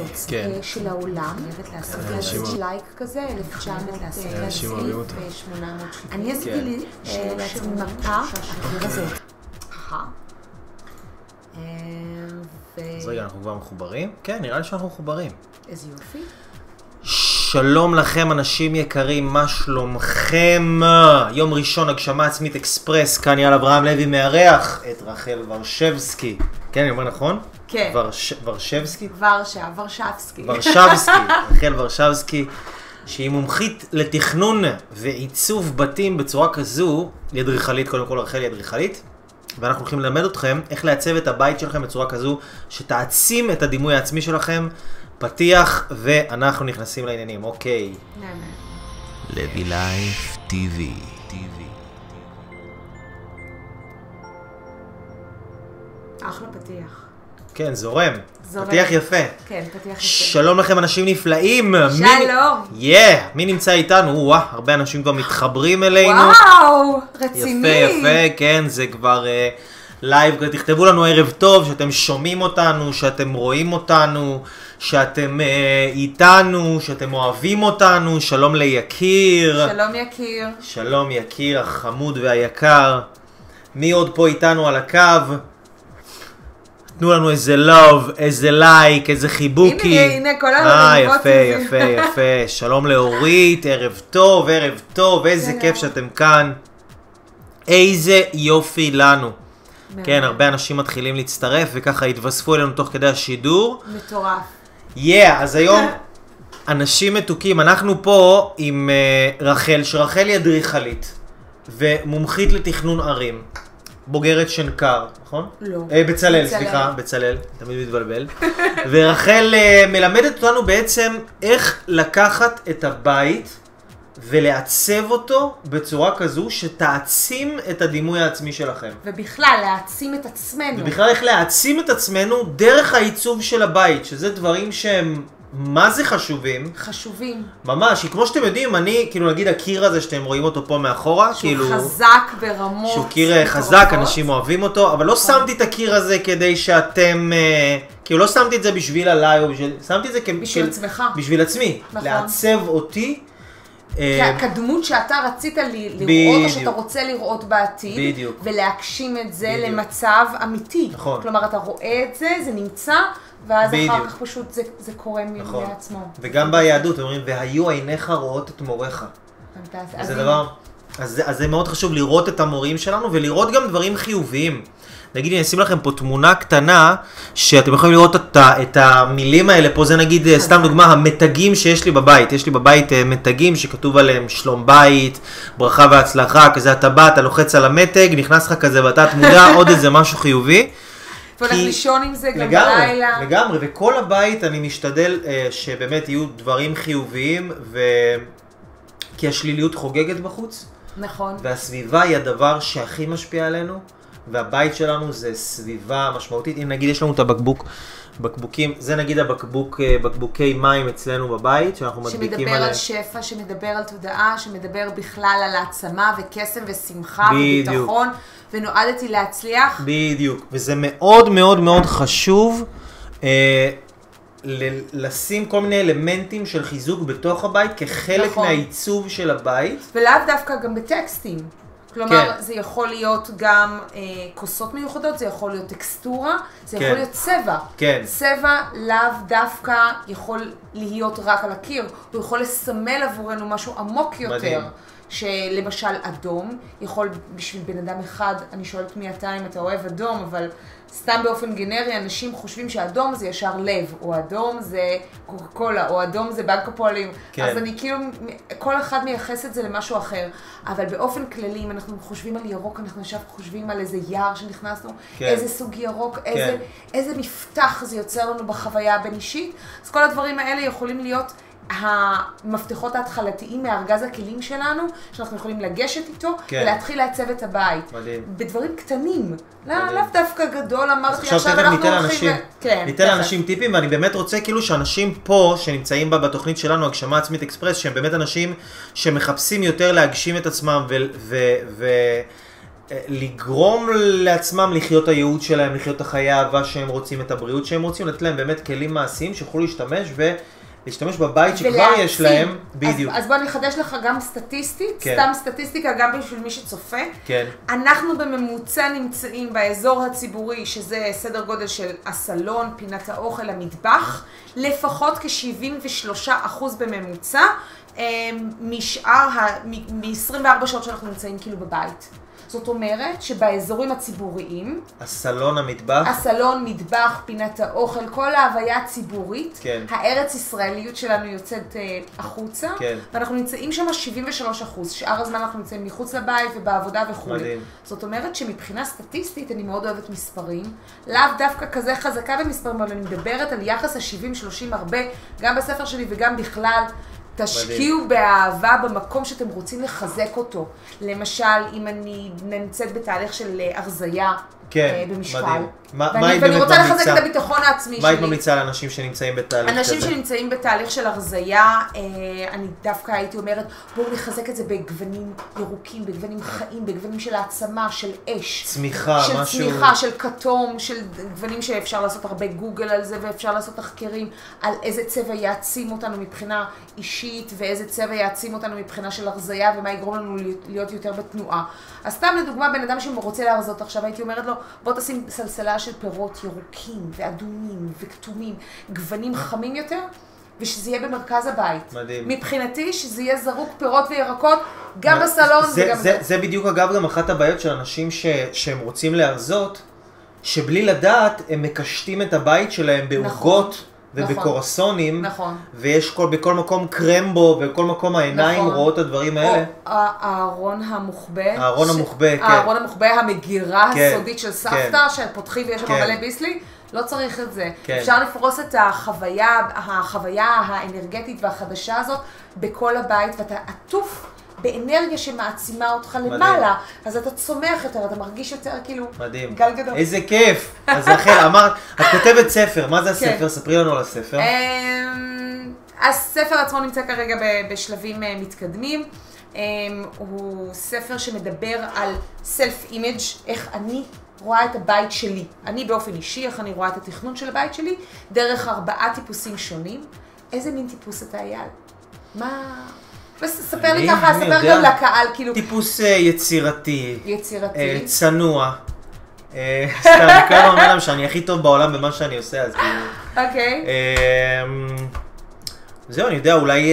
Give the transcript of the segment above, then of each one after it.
הזאת כן. אה, של העולם. לייק כזה, אנשים אוהבים אותו. 1990. אני עשיתי כן. אה, לעצמי מפה, הקיר הזה. ככה. אה, אז רגע, אנחנו כבר מחוברים? כן, נראה לי שאנחנו מחוברים. איזה יופי. שלום לכם אנשים יקרים, מה שלומכם? יום ראשון, הגשמה עצמית אקספרס, כאן יאל אברהם לוי מארח את רחל ורשבסקי. כן, אני אומר נכון? כן. ורש... ורשבסקי? ורשה, ורשבסקי. ורשבסקי, רחל ורשבסקי, שהיא מומחית לתכנון ועיצוב בתים בצורה כזו, היא אדריכלית, קודם כל רחל היא אדריכלית, ואנחנו הולכים ללמד אתכם איך לעצב את הבית שלכם בצורה כזו שתעצים את הדימוי העצמי שלכם, פתיח, ואנחנו נכנסים לעניינים, אוקיי. לוי לייף טיווי. אחלה פתיח. כן, זורם. זורם. פתיח יפה. כן, פתיח יפה. שלום לכם אנשים נפלאים. שלום. יא, מי נמצא איתנו? וואה, הרבה אנשים כבר מתחברים אלינו. וואו, רציני. יפה, יפה, כן, זה כבר אה, לייב, תכתבו לנו ערב טוב, שאתם שומעים אותנו, שאתם רואים אותנו, שאתם אה, איתנו, שאתם אוהבים אותנו, שלום ליקיר, שלום יקיר. שלום יקיר החמוד והיקר, מי עוד פה איתנו על הקו? תנו לנו איזה לוב, איזה לייק, איזה חיבוקי. הנה, הנה, כל אה, הלבבות יפה. יפה, יפה. שלום לאורית, ערב טוב, ערב טוב, איזה. כיף שאתם כאן. איזה יופי לנו. כן, הרבה אנשים מתחילים להצטרף, וככה התווספו אלינו תוך כדי השידור. מטורף. יאה, אז היום אנשים מתוקים, אנחנו פה עם uh, רחל, שרחל היא אדריכלית, ומומחית לתכנון ערים. בוגרת שנקר, נכון? לא. אה, בצלאל, בצלאל. סליחה, בצלאל, תמיד מתבלבל. ורחל אה, מלמדת אותנו בעצם איך לקחת את הבית ולעצב אותו בצורה כזו שתעצים את הדימוי העצמי שלכם. ובכלל, להעצים את עצמנו. ובכלל איך להעצים את עצמנו דרך העיצוב של הבית, שזה דברים שהם מה זה חשובים, חשובים. ממש, כי כמו שאתם יודעים, אני, כאילו נגיד הקיר הזה שאתם רואים אותו פה מאחורה, שהוא כאילו, חזק ברמות. שהוא קיר אה. חזק, אנשים אוהבים אותו, אבל לא שמתי את הקיר הזה כדי שאתם, אה, כאילו לא שמתי את זה בשביל עליי, או בשביל, שמתי את זה בשביל בשביל, עצמך. בשביל עצמי, נכון. לעצב אותי. אה, כ- כדמות שאתה רצית לראות, או. שאתה רוצה לראות בעתיד, בדיוק. ולהגשים את זה בדיוק. למצב אמיתי. נכון. כלומר, אתה רואה את זה, זה נמצא, ואז אחר בדיוק. כך פשוט זה, זה קורה נכון. מעצמו. וגם ביהדות אומרים, והיו עיניך רואות את מוריך. פנטסטי. אז זה דבר, אז, אז זה מאוד חשוב לראות את המורים שלנו ולראות גם דברים חיוביים. נגיד, אני אשים לכם פה תמונה קטנה, שאתם יכולים לראות את, ה- את המילים האלה, פה זה נגיד, אה, סתם דוגמה, המתגים שיש לי בבית. יש לי בבית אה, מתגים שכתוב עליהם שלום בית, ברכה והצלחה, כזה אתה בא, אתה לוחץ על המתג, נכנס לך כזה בתת מודע, עוד איזה משהו חיובי. והולך כי- לישון עם זה גם לגמרי, בלילה. לגמרי, וכל הבית אני משתדל אה, שבאמת יהיו דברים חיוביים, ו... כי השליליות חוגגת בחוץ, נכון. והסביבה היא הדבר שהכי משפיע עלינו, והבית שלנו זה סביבה משמעותית. אם נגיד יש לנו את הבקבוק, בקבוקים, זה נגיד הבקבוק, אה, בקבוקי מים אצלנו בבית, שאנחנו מדביקים שמדבר עליהם. על שפע, שמדבר על תודעה, שמדבר בכלל על העצמה וקסם ושמחה בדיוק. וביטחון, ונועדתי להצליח. בדיוק, וזה מאוד מאוד מאוד חשוב אה, ל- לשים כל מיני אלמנטים של חיזוק בתוך הבית כחלק נכון. מהעיצוב של הבית. ולאו דווקא גם בטקסטים. כלומר, כן. זה יכול להיות גם אה, כוסות מיוחדות, זה יכול להיות טקסטורה, זה כן. יכול להיות צבע. כן. צבע לאו דווקא יכול להיות רק על הקיר, הוא יכול לסמל עבורנו משהו עמוק יותר. מדהים. שלמשל אדום, יכול בשביל בן אדם אחד, אני שואלת מי אתה אם אתה אוהב אדום, אבל סתם באופן גנרי, אנשים חושבים שאדום זה ישר לב, או אדום זה קוקה קולה, או אדום זה בנק הפועלים. כן. אז אני כאילו, כל אחד מייחס את זה למשהו אחר. אבל באופן כללי, אם אנחנו חושבים על ירוק, אנחנו עכשיו חושבים על איזה יער שנכנסנו, כן. איזה סוג ירוק, איזה, כן. איזה מפתח זה יוצר לנו בחוויה הבין-אישית. אז כל הדברים האלה יכולים להיות המפתחות ההתחלתיים מארגז הכלים שלנו, שאנחנו יכולים לגשת איתו, כן. ולהתחיל לעצב את הבית. מדהים. בדברים קטנים. לא. לאו דווקא גדול, אמרתי עכשיו עכשיו אנחנו ניתן הולכים... לאנשים, כן, ניתן. לאנשים טיפים, ואני באמת רוצה כאילו שאנשים פה, שנמצאים בה בתוכנית שלנו, הגשמה עצמית אקספרס, שהם באמת אנשים שמחפשים יותר להגשים את עצמם, ו... ו, ו אה, לגרום לעצמם לחיות הייעוד שלהם, לחיות את החיי האהבה שהם רוצים, את הבריאות שהם רוצים, לתת להם באמת כלים מעשיים שיוכלו להשתמש ולהשתמש בבית שכבר ולהעצים. יש להם, בדיוק, אז, אז בוא אני אחדש לך גם סטטיסטית, כן. סתם סטטיסטיקה גם בשביל מי שצופה. כן, אנחנו בממוצע נמצאים באזור הציבורי, שזה סדר גודל של הסלון, פינת האוכל, המטבח, לפחות כ-73% בממוצע, אה, משאר, ה- מ- מ-24 שעות שאנחנו נמצאים כאילו בבית. זאת אומרת שבאזורים הציבוריים, הסלון, המטבח, הסלון, מטבח, פינת האוכל, כל ההוויה הציבורית, כן. הארץ ישראליות שלנו יוצאת אה, החוצה, כן. ואנחנו נמצאים שם 73 אחוז, שאר הזמן אנחנו נמצאים מחוץ לבית ובעבודה וכולי. מדהים. זאת אומרת שמבחינה סטטיסטית אני מאוד אוהבת מספרים, לאו דווקא כזה חזקה במספרים, אבל אני מדברת על יחס ה-70-30 הרבה, גם בספר שלי וגם בכלל. תשקיעו באהבה במקום שאתם רוצים לחזק אותו. למשל, אם אני נמצאת בתהליך של אה, הרזייה כן, אה, במשקל, מדהים. מה- ואני, מה היית ואני רוצה לחזק ממליצה? את הביטחון העצמי מה היית שלי. ממליצה לאנשים שנמצאים בתהליך אנשים כזה? שנמצאים בתהליך של הרזייה, אה, אני דווקא הייתי אומרת, בואו נחזק את זה בגוונים ירוקים, בגוונים חיים, בגוונים של העצמה, של אש. צמיחה, של משהו... צמיחה, של כתום, של גוונים שאפשר לעשות הרבה גוגל על זה, ואפשר לעשות תחקירים על איזה צבע יעצים אותנו מבחינה אישית, ואיזה צבע יעצים אותנו מבחינה של הרזייה, ומה יגרום לנו להיות יותר בתנועה. אז סתם לדוגמה, בן אדם שרוצה להרזות עכשיו, הייתי אומרת לו, בוא תשים סלסלה של פירות ירוקים, ואדומים, וכתומים, גוונים חמים יותר. ושזה יהיה במרכז הבית. מדהים. מבחינתי, שזה יהיה זרוק פירות וירקות, גם בסלון זה, וגם... זה, זה בדיוק אגב גם אחת הבעיות של אנשים ש, שהם רוצים להרזות, שבלי לדעת הם מקשטים את הבית שלהם בעוגות נכון. ובקורסונים, נכון. ויש כל, בכל מקום קרמבו, ובכל מקום העיניים נכון. רואות את הדברים האלה. או הארון המוחבא. הארון ש- המוחבא, כן. הארון המוחבא, המגירה כן, הסודית של סבתא, שפותחים ויש שם כן. מלא ביסלי. לא צריך את זה. כן. אפשר לפרוס את החוויה, החוויה האנרגטית והחדשה הזאת בכל הבית, ואתה עטוף באנרגיה שמעצימה אותך למעלה. אז אתה צומח יותר, אתה מרגיש יותר כאילו מדהים. גל גדול. איזה כיף. אז רחל, אמרת, את כותבת ספר, מה זה הספר? כן. ספרי לנו על הספר. אמ, הספר עצמו נמצא כרגע בשלבים אה, מתקדמים. אמ, הוא ספר שמדבר על self image, איך אני רואה את הבית שלי. אני באופן אישי, איך אני רואה את התכנון של הבית שלי, דרך ארבעה טיפוסים שונים. איזה מין טיפוס אתה, אייל? מה... ספר לי ככה, ספר. גם לקהל, כאילו, טיפוס אה, יצירתי, אה, יצירתי. צנוע. אה, סתם, אני כל הזמן אומר להם שאני הכי טוב בעולם במה שאני עושה, אז כאילו... אוקיי. אמ, זהו, אני יודע, אולי...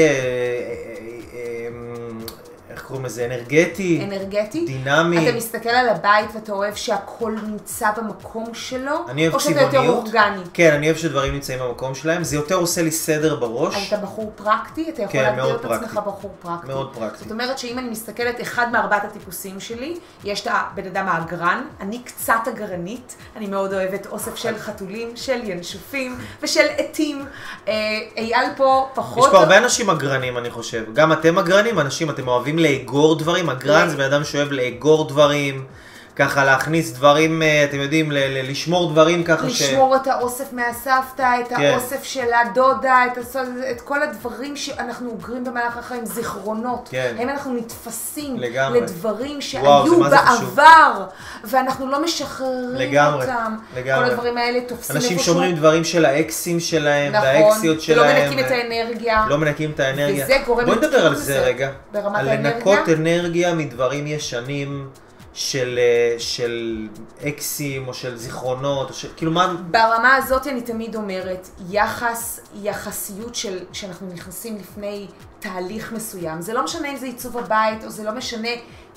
קוראים לזה? אנרגטי? אנרגטי. דינמי. אתה מסתכל על הבית ואתה אוהב שהכל נמצא במקום שלו, אני אוהב או שאתה יותר צבעוניות. אורגני. כן, אני אוהב שדברים נמצאים במקום שלהם. זה יותר עושה לי סדר בראש. אתה בחור פרקטי, אתה יכול כן, להגדיר את עצמך פרקטי. בחור פרקטי. מאוד פרקטי. זאת אומרת שאם אני מסתכלת, אחד מארבעת הטיפוסים שלי, יש את הבן אדם האגרן, אני קצת אגרנית, אני מאוד אוהבת אוסף של חתולים, של ינשופים ושל עטים. אה, אייל פה פחות... יש פה הרבה אנשים אגרנים, אני חושב. גם אתם אגרנים, אנשים, אתם אוהבים לאגור דברים. אגרן כן. זה בן אדם שאוהב לאגור דברים, ככה להכניס דברים, אה, אתם יודעים, ל- ל- לשמור דברים ככה ש... לשמור את האוסף מהסבתא, את כן. האוסף של הדודה, את, הס... את כל הדברים שאנחנו אוגרים במהלך החיים, זיכרונות. כן. האם אנחנו נתפסים לגמרי. לדברים וואו, שהיו מה זה חשוב. בעבר, ואנחנו לא משחררים לגמרי, אותם. לגמרי. כל הדברים האלה תופסים אנשים. שומרים דברים של האקסים שלהם, נכון, והאקסיות ולא שלהם. מנקים את האנרגיה. לא מנקים את האנרגיה. וזה גורם בואי נדבר על זה. רגע. ברמת על האנרגיה? לנקות אנרגיה מדברים ישנים של, אה, של אקסים או של זיכרונות, או של, כאילו מה... ברמה הזאת אני תמיד אומרת, יחס, יחסיות של, שאנחנו נכנסים לפני תהליך מסוים. זה לא משנה אם זה עיצוב הבית, או זה לא משנה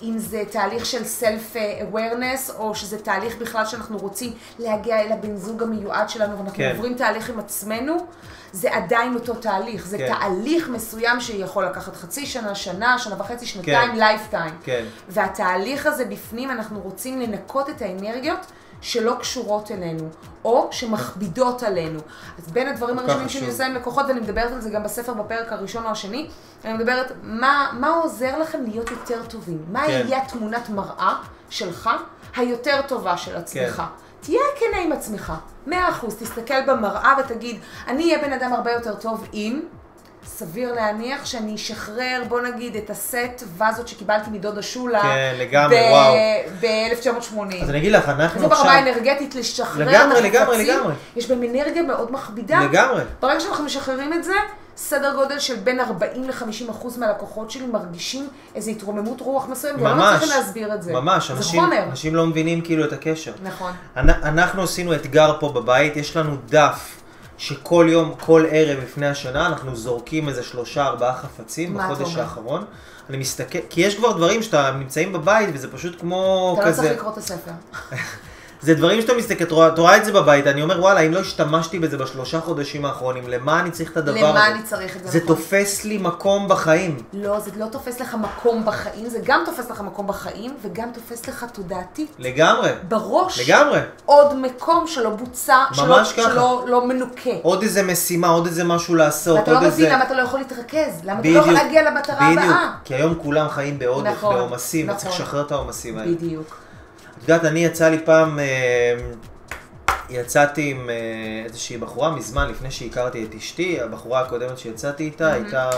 אם זה תהליך של self-awareness, או שזה תהליך בכלל שאנחנו רוצים להגיע אל הבן זוג המיועד שלנו, ואנחנו כן. עוברים תהליך עם עצמנו, זה עדיין אותו תהליך. זה כן. תהליך מסוים שיכול לקחת חצי שנה, שנה, שנה וחצי, שנתיים, lifetime. כן. והתהליך הזה בפנים, אנחנו רוצים לנקות את האנרגיות שלא קשורות אלינו, או שמכבידות עלינו. אז בין הדברים הראשונים שאני. עושה עם לקוחות, ואני מדברת על זה גם בספר בפרק הראשון או השני, אני מדברת, מה, מה עוזר לכם להיות יותר טובים? מה כן. יהיה התמונת מראה שלך, היותר טובה של עצמך? תהיה כנה עם עצמך, מאה אחוז, תסתכל במראה ותגיד, אני אהיה בן אדם הרבה יותר טוב אם... סביר להניח שאני אשחרר, בוא נגיד, את הסט וזות שקיבלתי מדודה שולה. כן, לגמרי, וואו. ב-1980. אז אני אגיד לך, אנחנו זה עכשיו... ברמה האנרגטית לשחרר לגמרי, את לגמרי, החפצים. לגמרי. יש בהם אנרגיה מאוד מכבידה. לגמרי. ברגע שאנחנו משחררים את זה, סדר גודל של בין 40 ל-50 אחוז מהלקוחות שלי מרגישים איזו התרוממות רוח מסוימת, ולא ממש, מצליחים להסביר את זה. ממש, זה אנשים, חומר. אנשים לא מבינים כאילו את הקשר. נכון. אנ- אנחנו עשינו אתגר פה בבית, יש לנו דף שכל יום, כל ערב לפני השנה, אנחנו זורקים איזה שלושה, ארבעה חפצים אתה בחודש? האחרון. אני מסתכל, כי יש כבר דברים שאתה נמצאים בבית וזה פשוט כמו אתה לא כזה, צריך לקרוא את הספר. זה דברים שאתה מסתכל, את רואה, את רואה את זה בבית, אני אומר וואלה, אם לא השתמשתי בזה בשלושה חודשים האחרונים, למה אני צריך את הדבר הזה? למה אני צריך את זה? זה נכון. תופס לי מקום בחיים. לא, זה לא תופס לך מקום בחיים, זה גם תופס לך מקום בחיים, וגם תופס לך תודעתית. לגמרי, בראש. לגמרי. עוד מקום שלא בוצע, שלא. שלא לא מנוקה. עוד איזה משימה, עוד איזה משהו לעשות, ואתה לא עוד מבין איזה... למה אתה לא יכול להתרכז, למה אתה לא יכול להגיע למטרה בדיוק, הבאה. כי היום כולם חיים בעודף, נכון, בעומסים, נכון. וצריך לשחרר את העומסים האלה. בדיוק. את יודעת, אני יצא לי פעם, אה, יצאתי עם אה, איזושהי בחורה מזמן, לפני שהכרתי את אשתי, הבחורה הקודמת שיצאתי איתה הייתה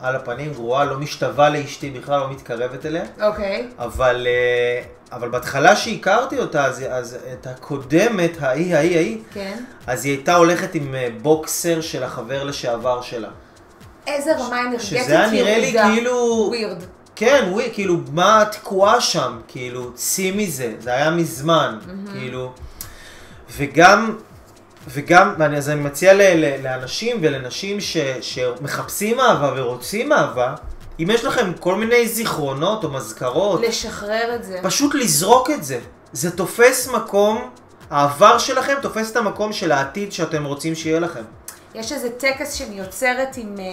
על הפנים, גרועה, לא משתווה לאשתי בכלל, לא מתקרבת אליה, אוקיי. אבל, אה, אבל בהתחלה שהכרתי אותה, אז, אז את הקודמת, ההיא, ההיא, ההיא, כן. אז היא הייתה הולכת עם בוקסר של החבר לשעבר שלה. איזה רמה אנרגטית שזה היה נראה לי ירודה. כאילו... ווירד. כן, וואי, כאילו, מה את תקועה שם? כאילו, צאי מזה, זה היה מזמן, כאילו. וגם, וגם, ואני, אז אני מציע ל, ל, לאנשים ולנשים ש, שמחפשים אהבה ורוצים אהבה, אם יש לכם כל מיני זיכרונות או מזכרות, לשחרר את זה. פשוט לזרוק את זה. זה תופס מקום, העבר שלכם תופס את המקום של העתיד שאתם רוצים שיהיה לכם. יש איזה טקס שאני יוצרת עם, אה,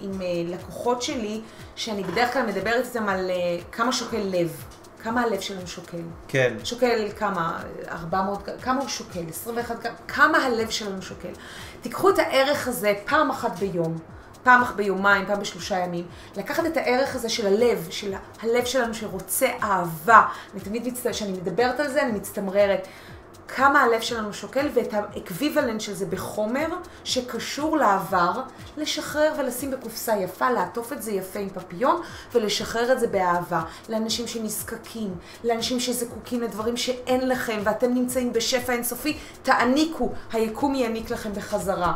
עם אה, לקוחות שלי, שאני בדרך כלל מדברת איתם על אה, כמה שוקל לב. כמה הלב שלהם שוקל. כן. שוקל כמה? 400, כמה הוא שוקל? 21, כמה- הלב שלנו שוקל. תיקחו את הערך הזה פעם אחת ביום, פעם אחת ביומיים, פעם בשלושה ימים, לקחת את הערך הזה של הלב, של הלב שלנו שרוצה אהבה. אני תמיד, מצט... כשאני מדברת על זה, אני מצטמררת. כמה הלב שלנו שוקל ואת האקוויוולנט של זה בחומר שקשור לעבר, לשחרר ולשים בקופסה יפה, לעטוף את זה יפה עם פפיון ולשחרר את זה באהבה. לאנשים שנזקקים, לאנשים שזקוקים לדברים שאין לכם ואתם נמצאים בשפע אינסופי, תעניקו, היקום יעניק לכם בחזרה.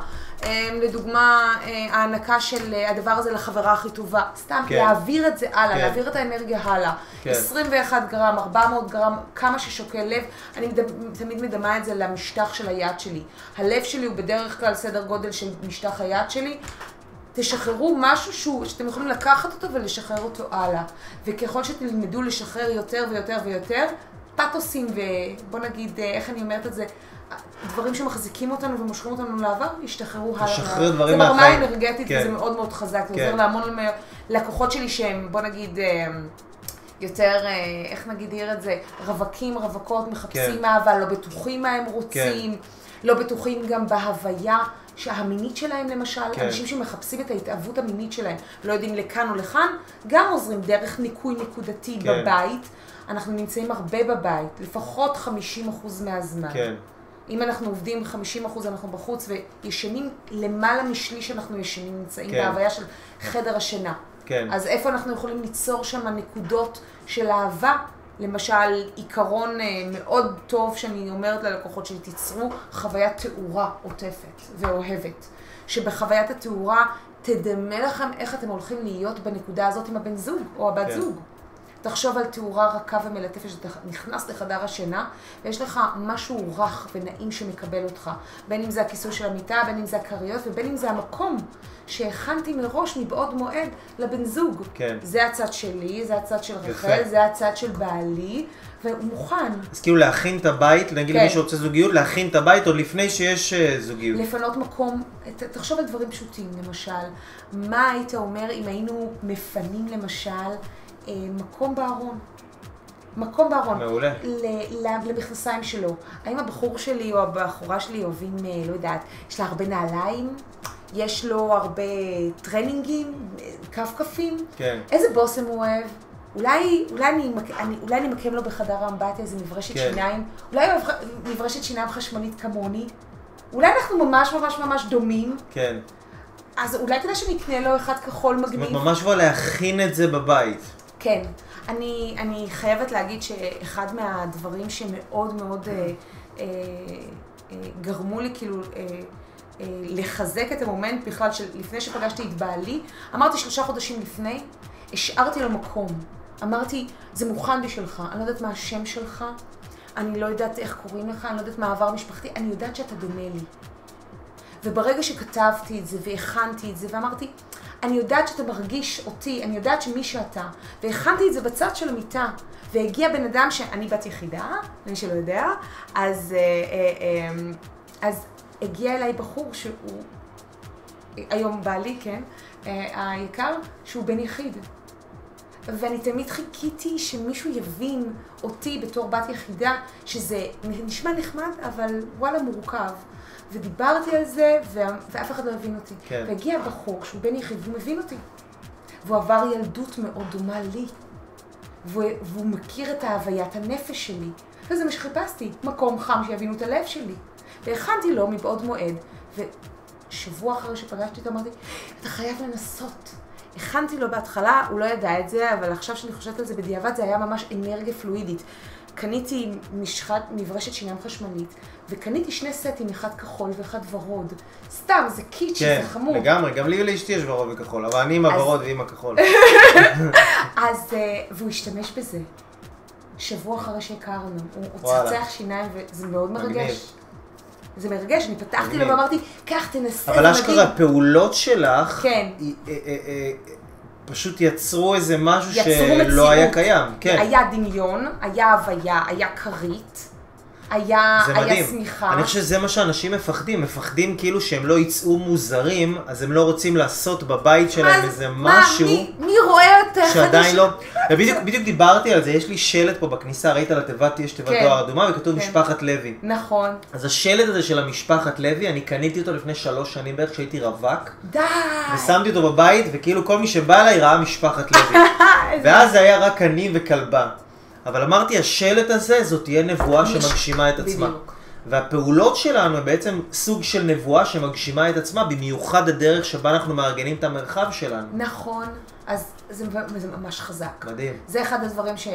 אמ, לדוגמה, אה, ההענקה של אה, הדבר הזה לחברה הכי טובה, סתם כן. להעביר את זה הלאה, כן. להעביר את האנרגיה הלאה. כן. 21 גרם, 400 גרם, כמה ששוקל לב, אני מדמ- תמיד מדמה את זה למשטח של היד שלי. הלב שלי הוא בדרך כלל סדר גודל של משטח היד שלי. תשחררו משהו שהוא, שאתם יכולים לקחת אותו ולשחרר אותו הלאה. וככל שתלמדו לשחרר יותר ויותר ויותר, פתוסים ובוא נגיד, אה, איך אני אומרת את זה, דברים שמחזיקים אותנו ומושכים אותנו לעבר, ישתחררו הלאה. לשחרר דברים זה ברמה מהחיים. האנרגטית כן. וזה מאוד מאוד חזק. זה כן. עוזר להמון לקוחות שלי שהם, בוא נגיד, אה, יותר, אה, איך נגדיר את זה, רווקים, רווקות, מחפשים כן. אהבה, לא בטוחים מה הם רוצים, לא בטוחים גם בהוויה המינית שלהם למשל, כן. אנשים שמחפשים את ההתאהבות המינית שלהם, לא יודעים לכאן או לכאן, גם עוזרים דרך ניקוי נקודתי כן. בבית. אנחנו נמצאים הרבה בבית, לפחות 50% מהזמן. כן. אם אנחנו עובדים 50% אנחנו בחוץ וישנים, למעלה משליש אנחנו ישנים, נמצאים כן. בהוויה של חדר השינה. כן. אז איפה אנחנו יכולים ליצור שם נקודות של אהבה? למשל, עיקרון אה, מאוד טוב שאני אומרת ללקוחות שלי, תיצרו חוויית תאורה עוטפת ואוהבת. שבחוויית התאורה תדמה לכם איך אתם הולכים להיות בנקודה הזאת עם הבן זוג או הבת כן. זוג. תחשוב על תאורה רכה ומלטפת שאתה נכנס לחדר השינה ויש לך משהו רך ונעים שמקבל אותך. בין אם זה הכיסוי של המיטה, בין אם זה הכריות ובין אם זה המקום שהכנתי מראש מבעוד מועד לבן זוג. כן. זה הצד שלי, זה הצד של. רחל, זה הצד של בעלי, והוא מוכן אז כאילו להכין את הבית, נגיד כן. למי שרוצה זוגיות, להכין את הבית עוד לפני שיש אה, זוגיות. לפנות מקום, ת- תחשוב על דברים פשוטים, למשל, מה היית אומר אם היינו מפנים למשל מקום בארון? מקום בארון. מעולה. ל- ל- למכנסיים שלו. האם הבחור שלי או הבחורה שלי אוהבים, אה, לא יודעת, יש לה הרבה נעליים? יש לו הרבה טרנינגים? אה, כפכפים? כן. איזה בושם הוא אוהב? אולי, אולי, אני, אני, אולי אני אמקם לו בחדר האמבטיה איזה מברשת כן. שיניים? אולי מברשת שיניים חשמלית כמוני? אולי אנחנו ממש ממש ממש דומים? כן. אז אולי כדאי שאני אקנה לו אחד כחול זאת אומרת, מגניב. ממש כבר להכין את זה בבית. כן. אני, אני חייבת להגיד שאחד מהדברים שמאוד מאוד אה, אה, אה, גרמו לי כאילו אה, אה, לחזק את המומנט בכלל של לפני שפגשתי את בעלי, אמרתי שלושה חודשים לפני, השארתי לו מקום. אמרתי, זה מוכן בשבילך, אני לא יודעת מה השם שלך, אני לא יודעת איך קוראים לך, אני לא יודעת מה עבר משפחתי, אני יודעת שאתה דומה לי. וברגע שכתבתי את זה והכנתי את זה ואמרתי, אני יודעת שאתה מרגיש אותי, אני יודעת שמי שאתה, והכנתי את זה בצד של המיטה, והגיע בן אדם שאני בת יחידה, למי שלא יודע, אז, אה, אה, אה, אז הגיע אליי בחור שהוא, היום בעלי, כן, אה, היקר, שהוא בן יחיד. ואני תמיד חיכיתי שמישהו יבין אותי בתור בת יחידה, שזה נשמע נחמד, אבל וואלה מורכב. ודיברתי על זה, ואף אחד לא הבין אותי. כן. והגיע בחור, שהוא בן יחיד, והוא מבין אותי. והוא עבר ילדות מאוד דומה לי. והוא, והוא מכיר את ההוויית הנפש שלי. וזה מה שחיפשתי, מקום חם שיבינו את הלב שלי. והכנתי לו מבעוד מועד, ושבוע אחרי שפגשתי אותו אמרתי, אתה חייב לנסות. הכנתי לו בהתחלה, הוא לא ידע את זה, אבל עכשיו שאני חושבת על זה בדיעבד, זה היה ממש אנרגיה פלואידית. קניתי משחת, מברשת שיניים חשמלית, וקניתי שני סטים, אחד כחול ואחד ורוד. סתם, זה קיצ'י, כן, זה חמוד. לגמרי, גם לי ולאשתי יש ורוד וכחול, אבל אני עם אז- הוורוד ועם הכחול. אז, אה, והוא השתמש בזה. שבוע אחרי שהכרנו, הוא. צחצח שיניים וזה מאוד מגניב. מרגש. זה מרגש, אני פתחתי לו. ואמרתי, קח, תנסה, אבל זה אשכרה מדהים." הפעולות שלך, כן. אה, אה, פשוט יצרו איזה משהו יצרו שלא מציאות. היה קיים. כן. היה דמיון, היה הוויה, היה כרית, היה היה. שמיכה. אני חושב שזה מה שאנשים מפחדים, מפחדים כאילו שהם לא יצאו מוזרים, אז הם לא רוצים לעשות בבית שלהם מה- איזה מה, משהו מי- מי רואה אותך? שעדיין אני- לא... ובדיוק בדיוק דיברתי על זה, יש לי שלט פה בכניסה, ראית על התיבת, יש תיבת כן. דואר אדומה וכתוב כן. משפחת לוי. נכון. אז השלט הזה של המשפחת לוי, אני קניתי אותו לפני שלוש שנים בערך כשהייתי רווק, די. ושמתי אותו בבית, וכאילו כל מי שבא אליי ראה משפחת לוי. ואז זה היה רק אני וכלבה. אבל אמרתי, השלט הזה, זאת תהיה נבואה שמגשימה את עצמה. בדיוק. והפעולות שלנו הן בעצם סוג של נבואה שמגשימה את עצמה, במיוחד הדרך שבה אנחנו מארגנים את המרחב שלנו. נכון. אז זה זה ממש חזק. מדהים. זה אחד הדברים ש...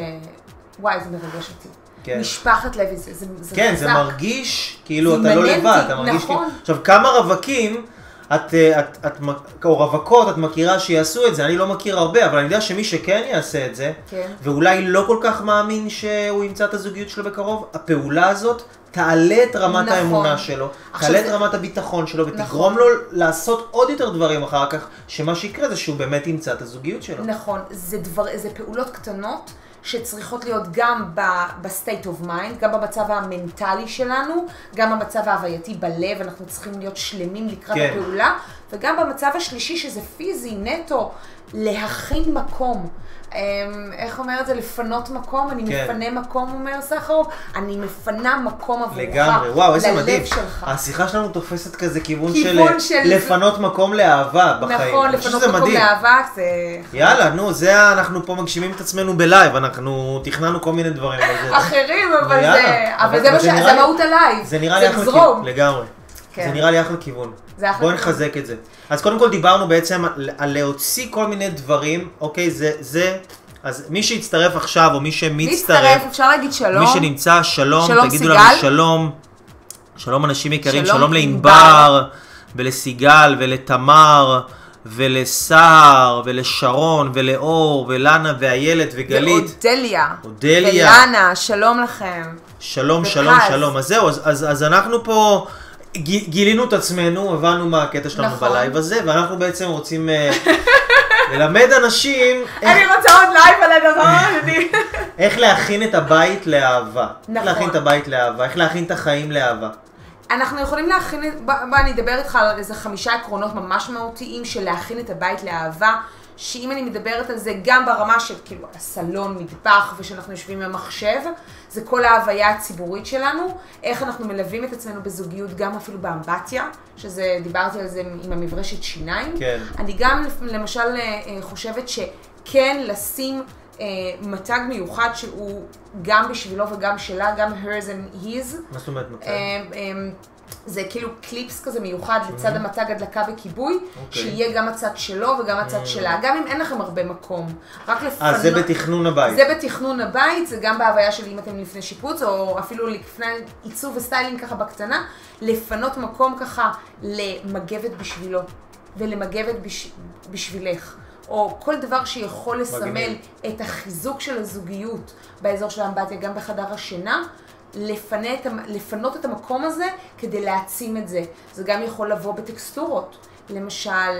וואי, זה מרגש אותי. כן. משפחת לוי, זה, זה, זה כן, חזק. זה מרגיש כאילו אתה לא לבד, אתה מרגיש נכון. כאילו... עכשיו, כמה רווקים, את, אה, את, את, מ- או רווקות, את מכירה שיעשו את זה, אני לא מכיר הרבה, אבל אני יודע שמי שכן יעשה את זה, כן. ואולי לא כל כך מאמין שהוא ימצא את הזוגיות שלו בקרוב, הפעולה הזאת תעלה את רמת נכון. האמונה שלו, תעלה את זה- רמת הביטחון שלו, ותגרום נכון. לו לעשות עוד יותר דברים אחר כך, שמה שיקרה זה שהוא באמת ימצא את הזוגיות שלו. נכון, זה, דבר, זה פעולות קטנות שצריכות להיות גם ב- ב-state of mind, גם במצב המנטלי שלנו, גם במצב ההווייתי בלב, אנחנו צריכים להיות שלמים לקראת כן. הפעולה, וגם במצב השלישי שזה פיזי, נטו, להכין מקום. אמ, איך אומר את זה? לפנות מקום, אני כן. מפנה מקום, אומר סחרוב, אני מפנה מקום עבורך, לגמרי, וואו, איזה מדהים. שלך. השיחה שלנו תופסת כזה כיוון, כיוון של, של- לפנות מקום לאהבה בחיים. נכון, לפנות מקום מדהים. לאהבה, זה... יאללה, נו, זה אנחנו פה מגשימים את עצמנו בלייב, אנחנו תכננו כל מיני דברים. זה- אחרים, אבל זה... אבל זה. זה נראה זה לי- מהות הלייב. זה נראה לי לזרום. כיוון, לגמרי. כן. זה נראה לי אחלה כיוון. זה אחלה בואו כיוון. נחזק את זה. אז קודם כל דיברנו בעצם על, על להוציא כל מיני דברים, אוקיי, זה, זה, אז מי שיצטרף עכשיו, או מי שמצטרף, להצטרף, אפשר להגיד שלום. מי שנמצא, שלום, שלום, תגידו סיגל. לנו שלום. שלום אנשים יקרים, שלום, שלום ענבר. לענבר, ולסיגל, ולתמר, ולסהר, ולשרון, ולאור, ולנה, ואיילת, וגלית. ואודליה. אודליה. ולנה, שלום לכם. שלום, ופז. שלום, שלום. אז זהו, אז, אז, אז אנחנו פה גילינו את עצמנו, הבנו מה הקטע שלנו נכון. בלייב הזה, ואנחנו בעצם רוצים אה, ללמד אנשים איך, אני רוצה עוד לייב על הדבר הזה. איך להכין את הבית לאהבה. איך נכון. להכין את הבית לאהבה, איך להכין את החיים לאהבה. אנחנו יכולים להכין, בוא בוא אני אדבר איתך על איזה חמישה עקרונות ממש מהותיים של להכין את הבית לאהבה, שאם אני מדברת על זה גם ברמה של כאילו הסלון, מטבח, ושאנחנו יושבים עם המחשב, זה כל ההוויה הציבורית שלנו, איך אנחנו מלווים את עצמנו בזוגיות, גם אפילו באמבטיה, שזה, דיברתי על זה עם המברשת שיניים. כן. אני גם למשל אה, אה, חושבת שכן לשים אה, מתג מיוחד שהוא גם בשבילו וגם שלה, גם hers and his. מה זאת אומרת מצב? אה, אה, זה כאילו קליפס כזה מיוחד לצד המתג הדלקה וכיבוי, אוקיי. שיהיה גם הצד שלו וגם הצד שלה, גם אם אין לכם הרבה מקום. רק לפנות... אז זה בתכנון הבית. זה בתכנון הבית, זה גם בהוויה שלי אם אתם לפני שיפוץ, או אפילו לפני עיצוב וסטיילינג ככה בקטנה, לפנות מקום ככה למגבת בשבילו, ולמגבת בש... בשבילך. או כל דבר שיכול לסמל מגניב. את החיזוק של הזוגיות באזור של האמבטיה, גם בחדר השינה, לפנה את, המ- לפנות את המקום הזה כדי להעצים את זה. זה גם יכול לבוא בטקסטורות. למשל,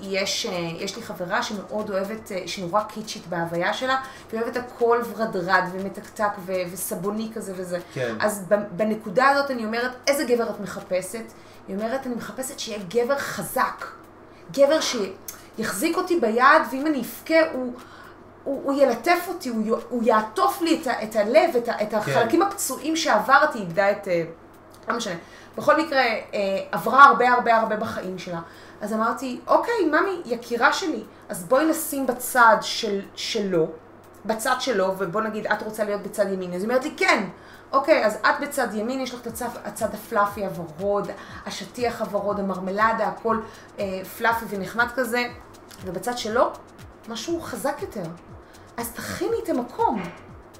יש, אה, יש לי חברה שמאוד אוהבת, אה, שנורא קיצ'ית בהוויה שלה, והיא אוהבת הכל ורדרד ומתקתק ו- וסבוני כזה וזה. כן. אז בנקודה הזאת אני אומרת, איזה גבר את מחפשת? היא אומרת, אני מחפשת שיהיה גבר חזק. גבר שיחזיק אותי ביד, ואם אני אבכה, הוא, הוא, הוא ילטף אותי, הוא, הוא יעטוף לי את, ה, את הלב, את, ה, את החלקים הפצועים שעברתי, איבדה את... אה, לא משנה. בכל מקרה, אה, עברה הרבה הרבה הרבה בחיים שלה. אז אמרתי, אוקיי, ממי, יקירה שלי, אז בואי נשים בצד של, שלו, בצד שלו, ובוא נגיד, את רוצה להיות בצד ימין. אז היא אומרת לי, כן. אוקיי, אז את בצד ימין, יש לך את הצד, הצד הפלאפי הוורוד, השטיח הוורוד, המרמלדה, הכל אה, פלאפי ונחמד כזה, ובצד שלו, משהו חזק יותר. אז תכיני את המקום.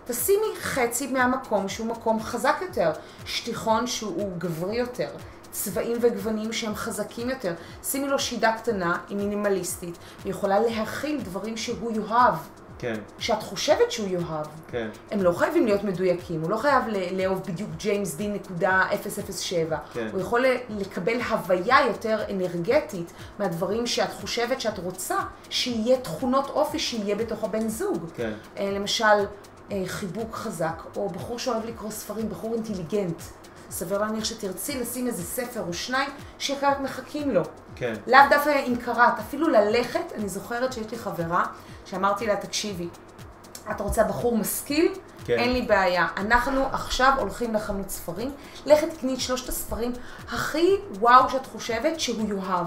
תשימי חצי מהמקום שהוא מקום חזק יותר, שטיחון שהוא גברי יותר, צבעים וגוונים שהם חזקים יותר. שימי לו שידה קטנה, היא מינימליסטית, היא יכולה להכיל דברים שהוא יאהב, כן, שאת חושבת שהוא יאהב. כן. הם לא חייבים להיות מדויקים, הוא לא חייב לאהוב בדיוק ג'יימס דין נקודה 007. כן. הוא יכול לקבל הוויה יותר אנרגטית מהדברים שאת חושבת שאת רוצה, שיהיה תכונות אופי שיהיה בתוך הבן זוג. כן. אה, למשל, אה, חיבוק חזק, או בחור שאוהב לקרוא ספרים, בחור אינטליגנט. סביר להניח שתרצי לשים איזה ספר או שניים שכעת מחכים לו. כן. לאו דווקא אם קראת, אפילו ללכת, אני זוכרת שיש לי חברה שאמרתי לה, תקשיבי, את רוצה בחור משכיל? כן. אין לי בעיה. אנחנו עכשיו הולכים לחנות ספרים, לכי תקני את שלושת הספרים הכי וואו שאת חושבת שהוא יאהב.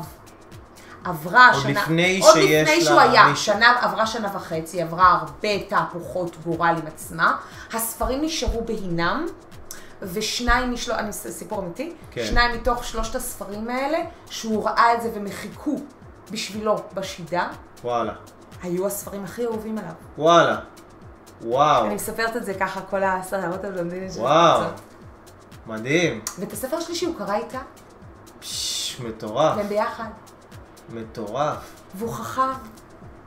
עברה עוד שנה, לפני עוד לפני לה שהוא היה, מישהו. שנה, עברה שנה וחצי, עברה הרבה תהפוכות גורל עם עצמה, הספרים נשארו בהינם, ושניים משלוש, אני סיפור אמיתי, כן. שניים מתוך שלושת הספרים האלה, שהוא ראה את זה והם חיכו בשבילו בשידה, וואלה. היו הספרים הכי אהובים עליו. וואלה. וואו. אני מספרת את זה ככה, כל הסרערות הבלונדינית שלי. וואו. מדהים. ואת הספר השלישי הוא קרא איתה, פשש, מטורף. והם ביחד. מטורף. והוא חכם,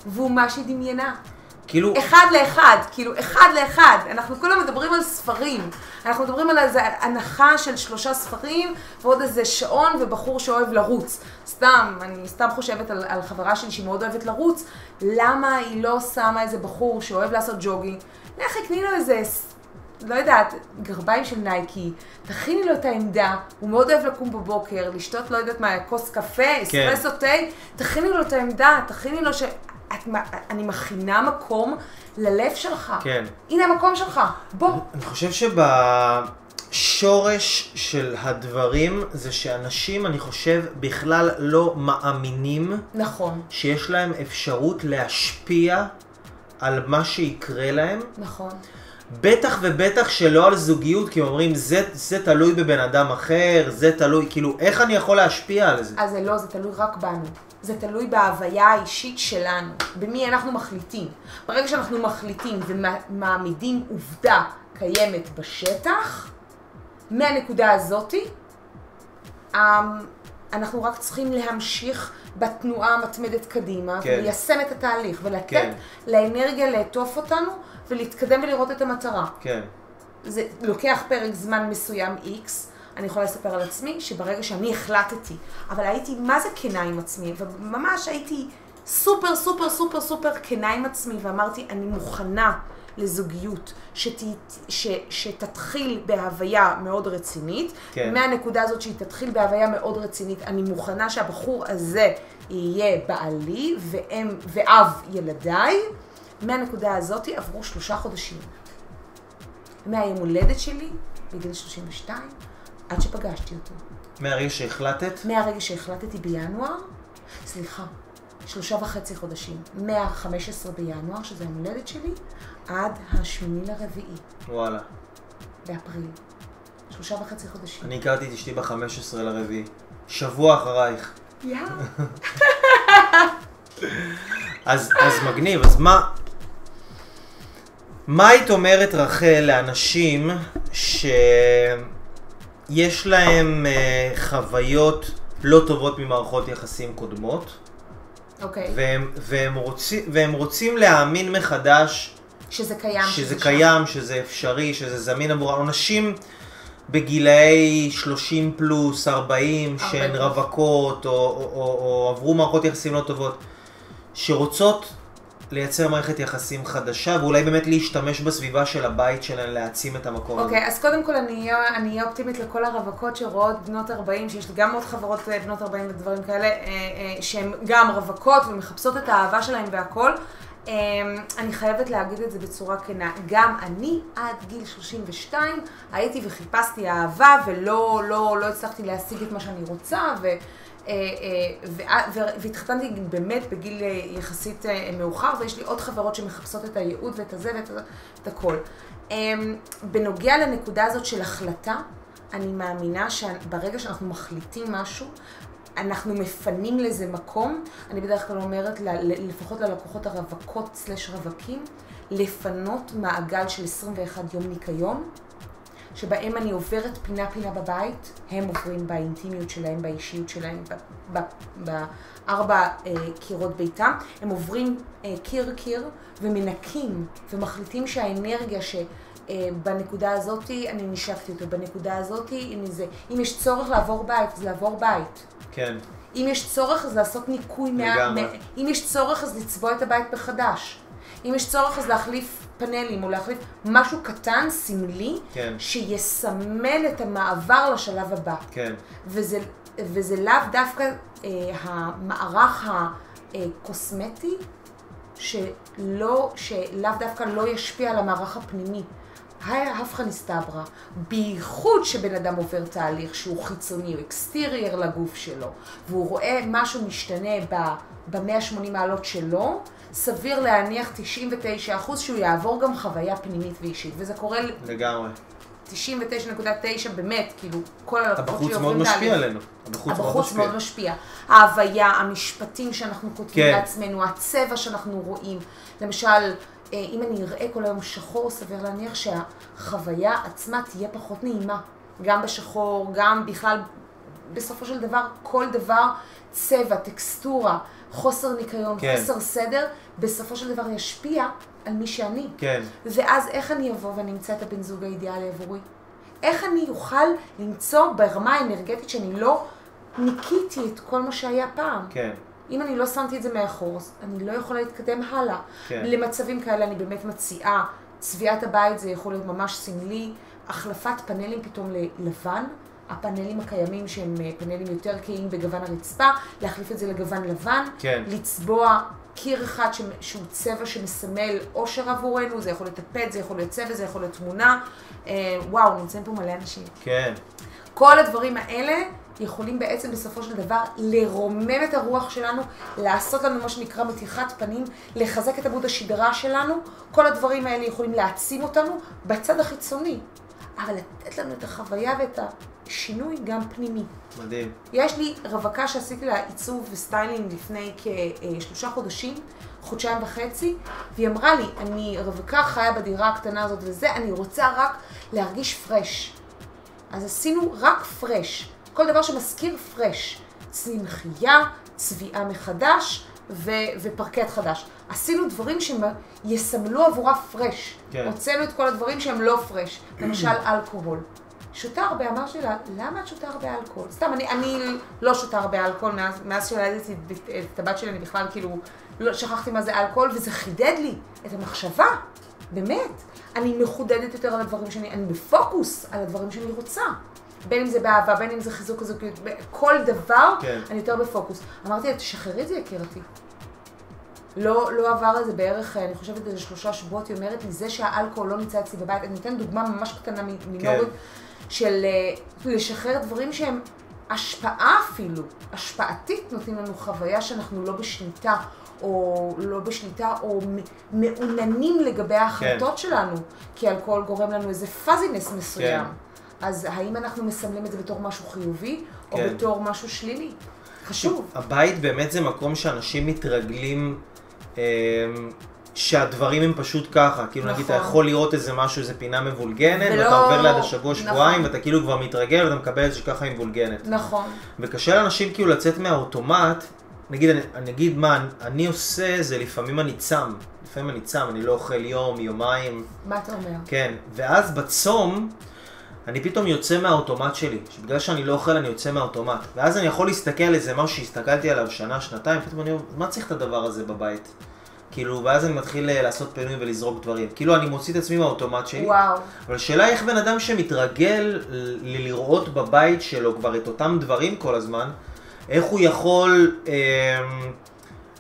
והוא מה שהיא דמיינה. כאילו, אחד לאחד, כאילו אחד לאחד. אנחנו כולם מדברים על ספרים. אנחנו מדברים על איזה הנחה של שלושה ספרים, ועוד איזה שעון ובחור שאוהב לרוץ. סתם, אני סתם חושבת על, על חברה שלי שהיא מאוד אוהבת לרוץ, למה היא לא שמה איזה בחור שאוהב לעשות ג'וגינג? לכי, קני לו איזה, לא יודעת, גרביים של נייקי, תכיני לו את העמדה, הוא מאוד אוהב לקום בבוקר, לשתות, לא יודעת מה, כוס קפה, אספרסו תה, תכיני לו את העמדה, תכיני לו ש... את, אני מכינה מקום ללב שלך. כן. הנה המקום שלך, בוא. אני חושב שבשורש של הדברים זה שאנשים, אני חושב, בכלל לא מאמינים נכון, שיש להם אפשרות להשפיע על מה שיקרה להם. נכון. בטח ובטח שלא על זוגיות, כי אומרים, זה, זה תלוי בבן אדם אחר, זה תלוי, כאילו, איך אני יכול להשפיע על זה? אז זה לא, זה תלוי רק בנו. זה תלוי בהוויה האישית שלנו, במי אנחנו מחליטים. ברגע שאנחנו מחליטים ומעמידים עובדה קיימת בשטח, מהנקודה הזאתי, אמ, אנחנו רק צריכים להמשיך בתנועה המתמדת קדימה, כן. וליישם את התהליך, ולתת כן. לאנרגיה לעטוף אותנו, ולהתקדם ולראות את המטרה. כן, זה לוקח פרק זמן מסוים X, אני יכולה לספר על עצמי, שברגע שאני החלטתי, אבל הייתי מה זה כנה עם עצמי, וממש הייתי סופר סופר סופר סופר כנה עם עצמי, ואמרתי, אני מוכנה לזוגיות שת, ש, שתתחיל בהוויה מאוד רצינית. כן. מהנקודה הזאת שהיא תתחיל בהוויה מאוד רצינית, אני מוכנה שהבחור הזה יהיה בעלי ואם, ואב ילדיי. מהנקודה הזאת עברו שלושה חודשים. מהיום הולדת שלי, בגיל 32, עד שפגשתי אותו. מהרגע שהחלטת, מהרגע שהחלטתי בינואר, סליחה, שלושה וחצי חודשים, מה-15 בינואר, שזה היום הולדת שלי, עד השמיני לרביעי, וואלה. באפריל. שלושה וחצי חודשים. אני הכרתי את אשתי ב-15 לרביעי. שבוע אחרייך. יא. אז, אז מגניב, אז מה... מה היית אומרת, רחל, לאנשים שיש להם uh, חוויות לא טובות ממערכות יחסים קודמות, אוקיי. והם, והם, רוצים, והם רוצים להאמין מחדש שזה קיים. שזה שם. קיים, שזה אפשרי, שזה זמין עבורם. אנשים בגילאי 30 פלוס, 40, הרבה שהן פלוס. רווקות, או, או, או, או עברו מערכות יחסים לא טובות, שרוצות לייצר מערכת יחסים חדשה, ואולי באמת להשתמש בסביבה של הבית שלהן, להעצים את המקום הזה. אוקיי, אז קודם כל אני אהיה- אופטימית לכל הרווקות שרואות בנות 40, שיש גם עוד חברות אה, בנות 40 ודברים כאלה, אה, אה, שהן גם רווקות ומחפשות את האהבה שלהן והכל. אה, אני חייבת להגיד את זה בצורה כנה. גם אני עד גיל 32 הייתי וחיפשתי אהבה ולא לא, לא הצלחתי להשיג את מה שאני רוצה. ו... אה, אה, ו- והתחתנתי באמת בגיל אה, יחסית אה, מאוחר, ויש לי עוד חברות שמחפשות את הייעוד ואת הזה ואת הכל. אמ, בנוגע לנקודה הזאת של החלטה, אני מאמינה שברגע שאנחנו מחליטים משהו, אנחנו מפנים לזה מקום. אני בדרך כלל אומרת, לפחות ללקוחות הרווקות סלש רווקים, לפנות מעגל של 21 יום ניקיון. שבהם אני עוברת פינה-פינה בבית, הם עוברים באינטימיות שלהם, באישיות שלהם, בארבע אה, קירות ביתם, הם עוברים אה, קיר-קיר ומנקים ומחליטים שהאנרגיה ש... אה, בנקודה הזאתי אני נשקתי אותו, בנקודה הזאתי אם, זה, אם יש צורך לעבור בית, אז לעבור בית. כן, אם יש צורך אז לעשות ניקוי, מה, לגמרי. אם יש צורך אז לצבוע את הבית מחדש. אם יש צורך אז להחליף פאנלים או להחליף משהו קטן, סמלי, כן. שיסמן את המעבר לשלב הבא. כן, וזה, וזה לאו דווקא אה, המערך הקוסמטי, שלא, שלאו דווקא לא ישפיע על המערך הפנימי. היי הפכה נסתברא, בייחוד שבן אדם עובר תהליך שהוא חיצוני או אקסטירייר לגוף שלו, והוא רואה משהו משתנה ב-180 מעלות שלו, סביר להניח 99% שהוא יעבור גם חוויה פנימית ואישית, וזה קורה לגמרי. 99.9 באמת, כאילו, כל הלקוחות הבחוץ שלי מאוד עוברים משפיע תהליך. עלינו. הבחוץ מאוד הבחוץ משפיע. מאוד משפיע. ההוויה, המשפטים שאנחנו כותבים כן. לעצמנו, הצבע שאנחנו רואים. למשל, אה, אם אני אראה כל היום שחור, סביר להניח שהחוויה עצמה תהיה פחות נעימה. גם בשחור, גם בכלל, בסופו של דבר, כל דבר, צבע, טקסטורה, חוסר ניקיון, כן. חוסר סדר, בסופו של דבר ישפיע על מי שאני. כן, ואז איך אני אבוא ואני אמצא את הבן זוג האידיאלי עבורי? איך אני אוכל למצוא ברמה האנרגטית שאני לא ניקיתי את כל מה שהיה פעם? כן, אם אני לא שמתי את זה מאחור, אז אני לא יכולה להתקדם הלאה. כן. למצבים כאלה אני באמת מציעה, צביעת הבית זה יכול להיות ממש סמלי, החלפת פאנלים פתאום ללבן, הפאנלים הקיימים שהם אה, פאנלים יותר כהים בגוון הרצפה, להחליף את זה לגוון לבן, כן. לצבוע קיר אחד ש- שהוא צבע שמסמל אושר עבורנו, זה יכול להיות טפט, זה יכול להיות צבע, זה יכול להיות תמונה. אה, וואו, נמצאים פה מלא אנשים. כן, כל הדברים האלה יכולים בעצם בסופו של דבר לרומם את הרוח שלנו, לעשות לנו מה שנקרא מתיחת פנים, לחזק את עמוד השדרה שלנו. כל הדברים האלה יכולים להעצים אותנו בצד החיצוני, אבל לתת לנו את החוויה ואת השינוי גם פנימי. מדהים. יש לי רווקה שעשיתי לה עיצוב וסטיילינג לפני כשלושה חודשים, חודשיים וחצי, והיא אמרה לי, אני רווקה חיה בדירה הקטנה הזאת וזה, אני רוצה רק להרגיש fresh. אז עשינו רק fresh, כל דבר שמזכיר fresh. צמחייה, צביעה מחדש ו- ופרקט חדש. עשינו דברים שיסמלו עבורה פרש. כן. הוצאנו את כל הדברים שהם לא פרש, למשל אלכוהול. שותה הרבה, אמרתי לה, למה את שותה הרבה אלכוהול? סתם, אני, אני לא שותה הרבה אלכוהול, מאז, מאז שילדתי את, את הבת שלי, אני בכלל כאילו, לא שכחתי מה זה אלכוהול, וזה חידד לי את המחשבה, באמת. אני מחודדת יותר על הדברים שאני, אני בפוקוס על הדברים שאני רוצה. בין אם זה באהבה, בין אם זה חיזוק הזוגיות, כל דבר, כן. אני יותר בפוקוס. אמרתי לה, תשחררי את זה יקירתי. לא, לא עבר איזה בערך, אני חושבת איזה שלושה שבועות, היא אומרת לי, זה שהאלכוהול לא נמצא אצלי בבית, אני אתן דוגמה ממש קטנה מינורית, של אה, לשחרר דברים שהם השפעה אפילו, השפעתית נותנים לנו חוויה שאנחנו לא בשליטה, או לא בשליטה, או מעוננים לגבי ההחלטות שלנו, כי אלכוהול גורם לנו איזה פאזינס מסוים. כן. אז האם אנחנו מסמלים את זה בתור משהו חיובי, או כן. בתור משהו שלילי? חשוב. הבית באמת זה מקום שאנשים מתרגלים שהדברים הם פשוט ככה. כאילו נגיד, אתה נכון. יכול לראות איזה משהו, איזה פינה מבולגנת, ולא- ואתה עובר ליד השבוע נכון. שבועיים, ואתה כאילו כבר מתרגל, ואתה מקבל את זה שככה היא מבולגנת. נכון. וקשה לאנשים כאילו לצאת מהאוטומט, נגיד, אני, אני אגיד מה אני עושה, זה לפעמים אני צם. לפעמים אני צם, אני לא אוכל יום, יומיים, מה אתה אומר? כן. ואז בצום, אני פתאום יוצא מהאוטומט שלי. שבגלל שאני לא אוכל, אני יוצא מהאוטומט. ואז אני יכול להסתכל על איזה משהו שהסתכלתי עליו שנה, שנתיים, פתאום אני אומר, מה צריך את הדבר הזה בבית? כאילו, ואז אני מתחיל אה, לעשות פינוי ולזרוק דברים. כאילו, אני מוציא את עצמי מהאוטומט שלי. וואו. אבל השאלה היא איך בן אדם שמתרגל לראות בבית שלו כבר את אותם דברים כל הזמן, איך הוא יכול אה,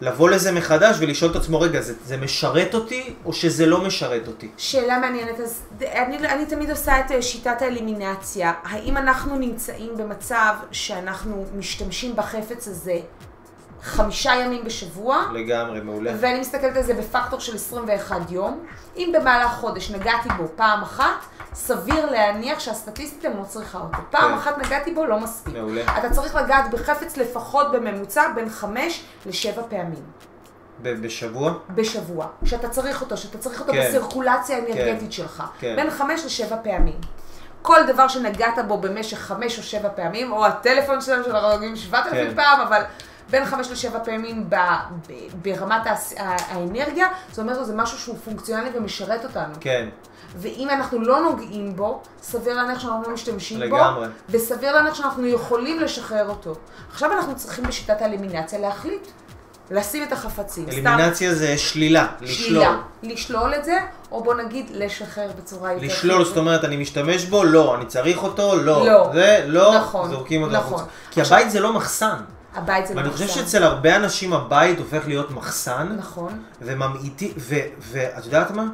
לבוא לזה מחדש ולשאול את עצמו, רגע, זה, זה משרת אותי או שזה לא משרת אותי? שאלה מעניינת, אז אני, אני תמיד עושה את אה, שיטת האלימינציה. האם אנחנו נמצאים במצב שאנחנו משתמשים בחפץ הזה חמישה ימים בשבוע, לגמרי, מעולה. ואני מסתכלת על זה בפקטור של 21 יום. אם במהלך חודש נגעתי בו פעם אחת, סביר להניח שהסטטיסטיקה לא צריכה אותו. פעם כן. אחת נגעתי בו, לא מספיק. מעולה. אתה צריך לגעת בחפץ לפחות בממוצע בין חמש לשבע פעמים ב- בשבוע? בשבוע. שאתה צריך אותו, שאתה צריך אותו כן. בסירקולציה האנרגטית שלך. כן. בין חמש לשבע פעמים. כל דבר שנגעת בו במשך חמש או שבע פעמים, או הטלפון שלנו שאנחנו נוגעים שבעת אלפים כן. פעם, אבל בין חמש לשבע פעמים ב, ב, ברמת הס- האנרגיה, זאת אומרת שזה משהו שהוא פונקציונלי ומשרת אותנו. כן, ואם אנחנו לא נוגעים בו, סביר להניח שאנחנו לא משתמשים לגמרי. בו, וסביר להניח שאנחנו יכולים לשחרר אותו. עכשיו אנחנו צריכים בשיטת האלימינציה להחליט, לשים את החפצים. סתם אלימינציה זה שלילה, לשלול. שלילה. לשלול את זה, או בוא נגיד לשחרר בצורה יותר... לשלול. זאת אומרת, אני משתמש בו, לא, אני צריך אותו, לא. לא. זה, לא, נכון, זורקים אותו נכון. החוצה. כי עכשיו- הבית זה לא מחסן. הבית זה לא ואני חושב מחסן. שאצל הרבה אנשים הבית הופך להיות מחסן, נכון. וממעיטי, ואת יודעת מה?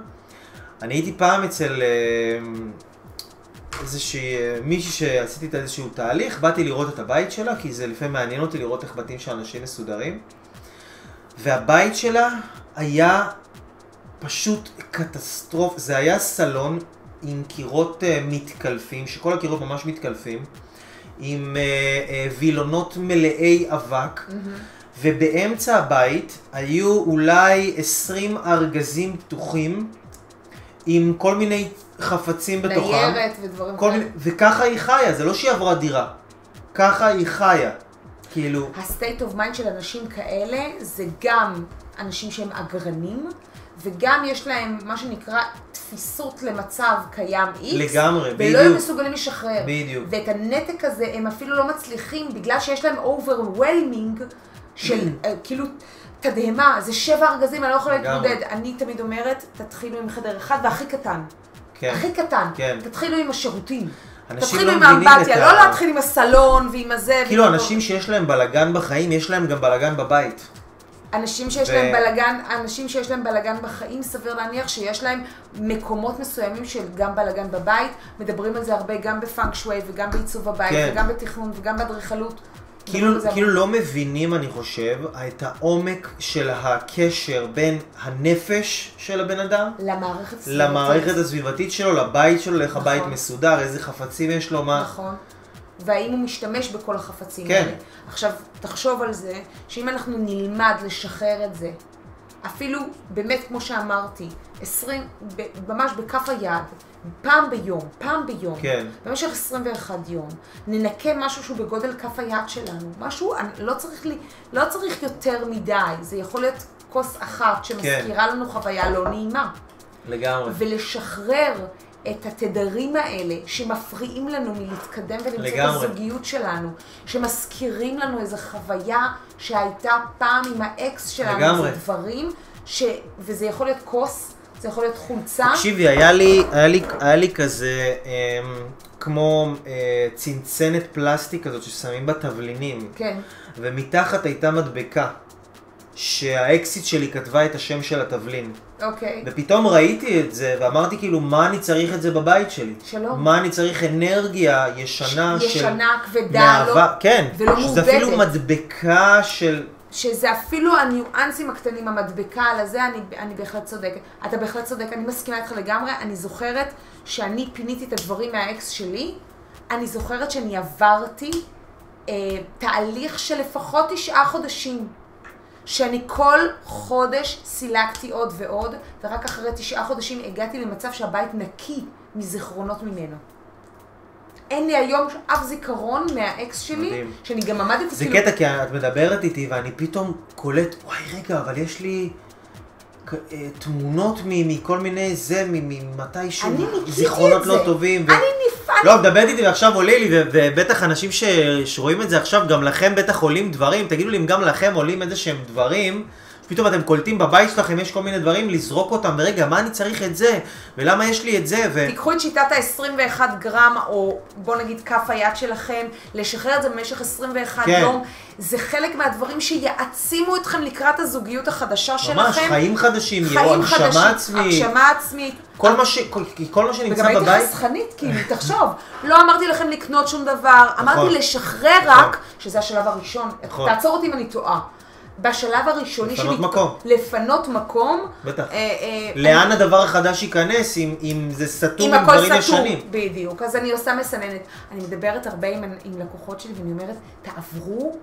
אני הייתי פעם אצל אה, איזושהי, אה, מישהי שעשיתי איתה איזשהו תהליך, באתי לראות את הבית שלה, כי זה לפעמים מעניין אותי לראות איך בתים של אנשים מסודרים, והבית שלה היה פשוט קטסטרופה, זה היה סלון עם קירות אה, מתקלפים, שכל הקירות ממש מתקלפים, עם אה, אה, וילונות מלאי אבק, ובאמצע הבית היו אולי 20 ארגזים פתוחים עם כל מיני חפצים בתוכם. ניירת ודברים כאלה. מיני, וככה היא חיה, זה לא שהיא עברה דירה. ככה היא חיה. כאילו, ה-state of mind של אנשים כאלה זה גם אנשים שהם אגרנים, וגם יש להם מה שנקרא תפיסות למצב קיים X, לגמרי, ולא בדיוק. הם מסוגלים לשחרר. בדיוק. ואת הנתק הזה הם אפילו לא מצליחים, בגלל שיש להם overwhelming של אה, כאילו תדהמה, זה שבע ארגזים, אני לא יכולה. להתמודד. אני תמיד אומרת, תתחילו עם חדר אחד והכי קטן. כן. הכי קטן. כן. תתחילו עם השירותים. תתחילו לא עם האמבטיה, לא ה- להתחיל עם הסלון ועם הזה. כאילו ועם אנשים שיש להם בלאגן בחיים, יש להם גם בלאגן בבית. אנשים שיש ו- להם בלגן, אנשים שיש להם בלגן בחיים, סביר להניח שיש להם מקומות מסוימים של גם בלגן בבית. מדברים על זה הרבה גם בפאנק שווי וגם בעיצוב הבית כן. וגם בתכנון וגם באדריכלות. כאילו, כאילו. לא מבינים, אני חושב, את העומק של הקשר בין הנפש של הבן אדם למערכת. למערכת הסביבתית שלו, לבית שלו, איך הבית נכון. מסודר, איזה חפצים יש לו, מה. נכון. והאם הוא משתמש בכל החפצים כן. האלה. עכשיו, תחשוב על זה, שאם אנחנו נלמד לשחרר את זה, אפילו באמת, כמו שאמרתי, 20, ב- ממש בכף היד, פעם ביום, פעם ביום, כן. במשך 21 יום, ננקה משהו שהוא בגודל כף היד שלנו. משהו, אני- לא צריך, לי, לא צריך יותר מדי, זה יכול להיות כוס אחת שמזכירה לנו חוויה לא נעימה. לגמרי. ולשחרר את התדרים האלה שמפריעים לנו מלהתקדם ולמצוא את. הזוגיות שלנו, שמזכירים לנו איזו חוויה שהייתה פעם עם האקס שלנו, לגמרי. זה דברים, ש... וזה יכול להיות כוס, זה יכול להיות חולצה, תקשיבי, היה לי, היה לי, היה לי כזה, אמ, כמו אה, צנצנת פלסטיק כזאת ששמים בה תבלינים, כן, ומתחת הייתה מדבקה, שהאקסיט שלי כתבה את השם של התבלין. אוקיי, ופתאום ראיתי את זה, ואמרתי כאילו, מה אני צריך את זה בבית שלי? שלום. מה אני צריך אנרגיה ישנה של... ישנה, כבדה, מאהבה, לא, כן, ולא שזה מעובדת. אפילו מדבקה של... שזה אפילו הניואנסים הקטנים, המדבקה על הזה, אני, אני בהחלט צודקת. אתה בהחלט צודק, אני מסכימה איתך לגמרי. אני זוכרת שאני פיניתי את הדברים מהאקס שלי, אני זוכרת שאני עברתי אה, תהליך של לפחות תשעה חודשים. שאני כל חודש סילקתי עוד ועוד, ורק אחרי תשעה חודשים הגעתי למצב שהבית נקי מזיכרונות ממנו. אין לי היום אף זיכרון מהאקס שלי, מדהים. שאני גם עמדתי זה כאילו... קטע, כי את מדברת איתי ואני פתאום קולט, וואי רגע, אבל יש לי אה, תמונות מכל מיני זה, מ- ממתישהו, אני ניקיתי זיכרונות לא זה. טובים. אני. לא, את מדברת איתי ועכשיו עולה לי, ובטח אנשים שרואים את זה עכשיו, גם לכם בטח עולים דברים, תגידו לי אם גם לכם עולים איזה שהם דברים, פתאום אתם קולטים בבית שלכם, יש כל מיני דברים, לזרוק אותם, ורגע, מה אני צריך את זה? ולמה יש לי את זה? ו... תיקחו את שיטת ה-21 גרם, או בוא נגיד כף היד שלכם, לשחרר את זה במשך 21 כן. יום. זה חלק מהדברים שיעצימו אתכם לקראת הזוגיות החדשה שלכם. ממש, חיים חדשים, חיים הגשמה חדשים, עצמית. הגשמה עצמית. כל מה, ש... כל, כל מה שנמצא וגם הייתי בבית, חסכנית, כאילו, תחשוב. לא אמרתי לכם לקנות שום דבר, אמרתי לשחרר נכון. רק, שזה השלב הראשון. נכון. תעצור אותי אם אני טועה. בשלב הראשוני לפנות שלי- מקום. לפנות מקום. בטח. אה, אה, לאן הדבר החדש ייכנס אם, אם זה סתום אם עם הכל דברים סתום, ישנים? בדיוק. אז אני עושה מסננת. אני מדברת הרבה עם, עם לקוחות שלי ואני אומרת, תעברו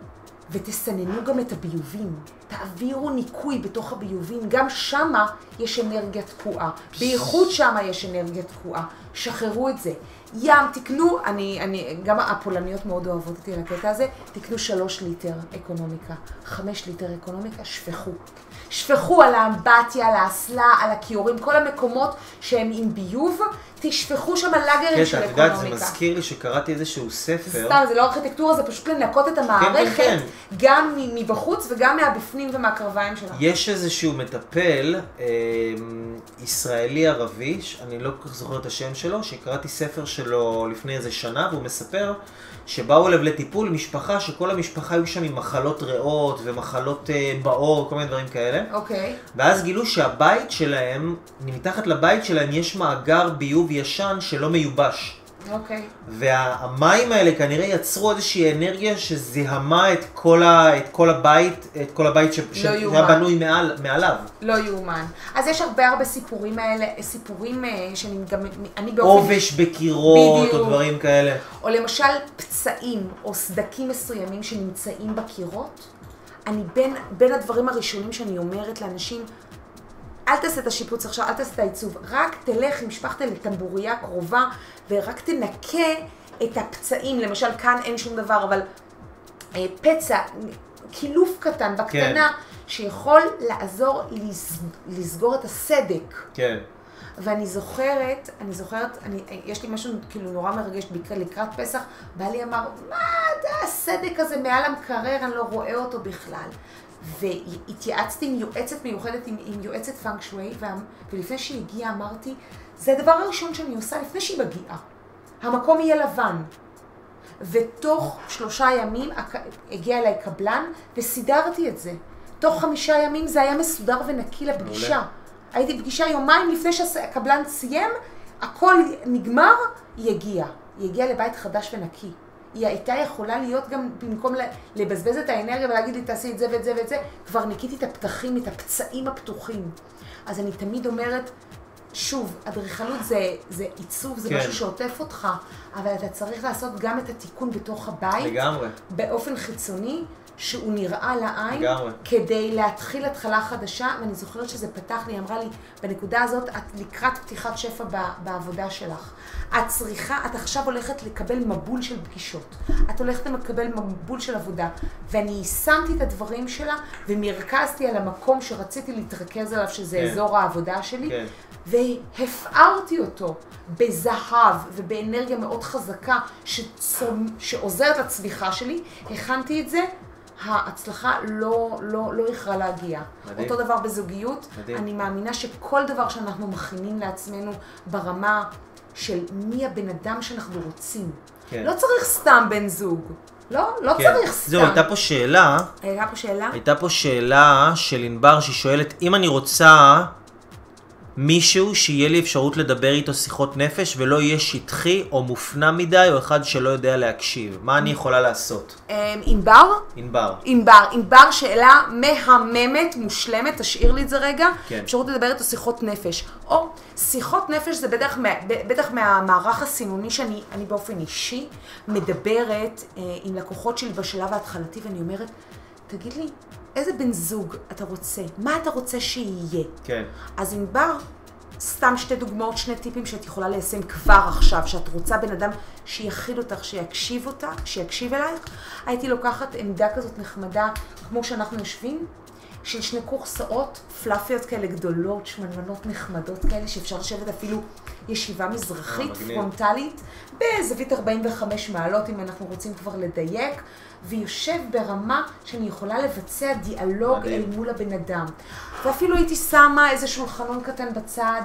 ותסננו גם את הביובים. תעבירו ניקוי בתוך הביובים. גם שמה יש אנרגיה תקועה. בייחוד שמה יש אנרגיה תקועה. שחררו את זה. ים, תקנו, אני, אני, גם הפולניות מאוד אוהבות אותי על הקטע הזה, תקנו שלוש ליטר אקונומיקה, חמש ליטר אקונומיקה, שפכו. שפכו על האמבטיה, על האסלה, על הכיורים, כל המקומות שהם עם ביוב, תשפכו שם לאגרים של קטע, את יודעת, זה אקונומיקה. מזכיר לי שקראתי איזשהו ספר. סתם, זה לא ארכיטקטורה, זה פשוט לנקות את המערכת, כן. גם מ- מבחוץ וגם מהבפנים ומהקרביים שלה. יש איזשהו מטפל אה, ישראלי ערבי, ש- אני לא כל כך זוכר את השם שלו, שקראתי ספר שלו לפני איזה שנה, והוא מספר שבאו אליו לטיפול משפחה, שכל המשפחה היו שם עם מחלות ריאות ומחלות אה, בעור, כל מיני דברים כאלה. אוקיי. ואז גילו שהבית שלהם, מתחת לבית שלהם יש מאגר ביוב ישן שלא מיובש. אוקיי. והמים האלה כנראה יצרו איזושהי אנרגיה שזיהמה את כל, ה, את כל הבית, את כל הבית ש, שהיה לא יאומן. בנוי מעל, מעליו. לא יאומן. אז יש הרבה הרבה סיפורים האלה, סיפורים אה, שאני גם, אני באופן... עובש בקירות בדיוק. או דברים כאלה. או למשל פצעים או סדקים מסוימים שנמצאים בקירות, אני בין, בין הדברים הראשונים שאני אומרת לאנשים, אל תעשה את השיפוץ עכשיו, אל תעשה את העיצוב, רק תלך עם משפחת לטמבוריה קרובה ורק תנקה את הפצעים, למשל כאן אין שום דבר, אבל אה, פצע, קילוף קטן, בקטנה, שיכול לעזור לס, לסגור את הסדק. כן. ואני זוכרת, אני זוכרת, אני, יש לי משהו כאילו נורא מרגש לקראת פסח, בעלי אמר, מה זה הסדק הזה מעל המקרר, אני לא רואה אותו בכלל. והתייעצתי עם יועצת מיוחדת, עם, עם יועצת פאנק שווי, ולפני שהיא הגיעה אמרתי, זה הדבר הראשון שאני עושה לפני שהיא מגיעה. המקום יהיה לבן. ותוך שלושה ימים הגיע אליי קבלן וסידרתי את זה. תוך חמישה ימים זה היה מסודר ונקי לפגישה. מעולה. הייתי בפגישה יומיים לפני שהקבלן סיים, הכל נגמר, היא הגיעה. היא הגיעה לבית חדש ונקי. היא הייתה יכולה להיות גם, במקום לבזבז את האנרגיה ולהגיד לי תעשי את זה ואת זה ואת זה, כבר ניקיתי את הפתחים, את הפצעים הפתוחים. אז אני תמיד אומרת, שוב, אדריכלות זה, זה עיצוב, זה כן. משהו שעוטף אותך, אבל אתה צריך לעשות גם את התיקון בתוך הבית, לגמרי. באופן חיצוני, שהוא נראה לעין, לגמרי. כדי להתחיל התחלה חדשה, ואני זוכרת שזה פתח לי, היא אמרה לי, בנקודה הזאת, את לקראת פתיחת שפע ב- בעבודה שלך. את צריכה, את עכשיו הולכת לקבל מבול של פגישות. את הולכת לקבל מבול של עבודה. ואני יישמתי את הדברים שלה, ומרכזתי על המקום שרציתי להתרכז עליו, שזה כן. אזור העבודה שלי. כן. והפארתי אותו בזהב ובאנרגיה מאוד חזקה שצומ... שעוזרת לצמיחה שלי, הכנתי את זה, ההצלחה לא, לא, לא איחרה להגיע. מדהים. אותו דבר בזוגיות, מדהים. אני מאמינה שכל דבר שאנחנו מכינים לעצמנו ברמה של מי הבן אדם שאנחנו רוצים. כן. לא צריך סתם בן זוג. לא, לא כן. צריך סתם. זהו, הייתה פה שאלה, הייתה פה שאלה? הייתה פה שאלה של ענבר שהיא שואלת, אם אני רוצה מישהו שיהיה לי אפשרות לדבר איתו שיחות נפש ולא יהיה שטחי או מופנם מדי או אחד שלא יודע להקשיב. מה אני יכולה לעשות? אמ, ענבר? ענבר. ענבר, ענבר שאלה מהממת, מושלמת, תשאיר לי את זה רגע. כן. אפשרות לדבר איתו שיחות נפש. או, שיחות נפש זה בטח, בטח מהמערך הסינוני שאני אני באופן אישי מדברת אה, עם לקוחות שלי בשלב ההתחלתי ואני אומרת, תגיד לי, איזה בן זוג אתה רוצה? מה אתה רוצה שיהיה? כן. אז ענבר, סתם שתי דוגמאות, שני טיפים שאת יכולה ליישם כבר עכשיו, שאת רוצה בן אדם שיכיל אותך, שיקשיב אותך, שיקשיב אלייך, הייתי לוקחת עמדה כזאת נחמדה, כמו שאנחנו יושבים, של שני קורסאות פלאפיות כאלה גדולות, שמנמנות נחמדות כאלה, שאפשר לשבת אפילו ישיבה מזרחית, אה. פרונטלית, בזווית 45 מעלות, אם אנחנו רוצים כבר לדייק, ויושב ברמה שאני יכולה לבצע דיאלוג מדהים. אל מול הבן אדם. ואפילו הייתי שמה איזה שולחנון קטן בצד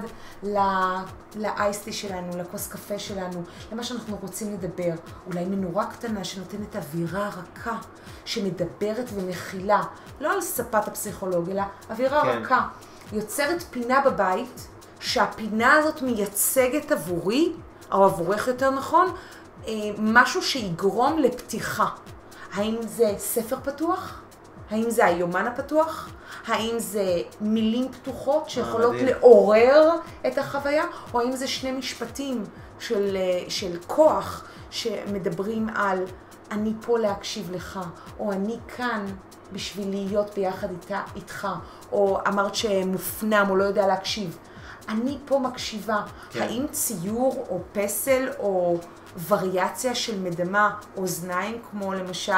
לאייסטי שלנו, לכוס קפה שלנו, למה שאנחנו רוצים לדבר. אולי מנורה קטנה שנותנת אווירה רכה, שמדברת ומכילה, לא על ספת הפסיכולוג, אלא אווירה כן. רכה. יוצרת פינה בבית, שהפינה הזאת מייצגת עבורי, או עבורך יותר נכון, אה, משהו שיגרום לפתיחה. האם זה ספר פתוח? האם זה היומן הפתוח? האם זה מילים פתוחות שיכולות מדהים. לעורר את החוויה? או האם זה שני משפטים של, אה, של כוח שמדברים על אני פה להקשיב לך, או אני כאן בשביל להיות ביחד איתה, איתך, או אמרת שמופנם או לא יודע להקשיב. אני פה מקשיבה. כן. האם ציור או פסל או וריאציה של מדמה, אוזניים, כמו למשל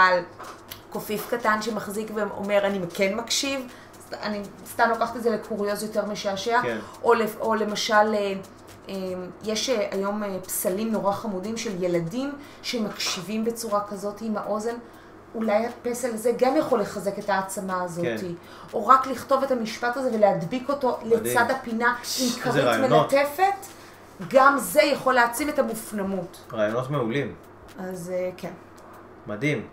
קופיף קטן שמחזיק ואומר אני כן מקשיב, אני סתם לוקחת את זה לקוריוז יותר משעשע, כן. או, או למשל, אה, אה, יש אה, היום פסלים נורא חמודים של ילדים שמקשיבים בצורה כזאת עם האוזן. אולי הפסל הזה גם יכול לחזק את העצמה הזאת. כן. או רק לכתוב את המשפט הזה ולהדביק אותו מדהים. לצד הפינה עם כרית. מלטפת, גם זה יכול להעצים את המופנמות. רעיונות מעולים. אז אה, כן. מדהים.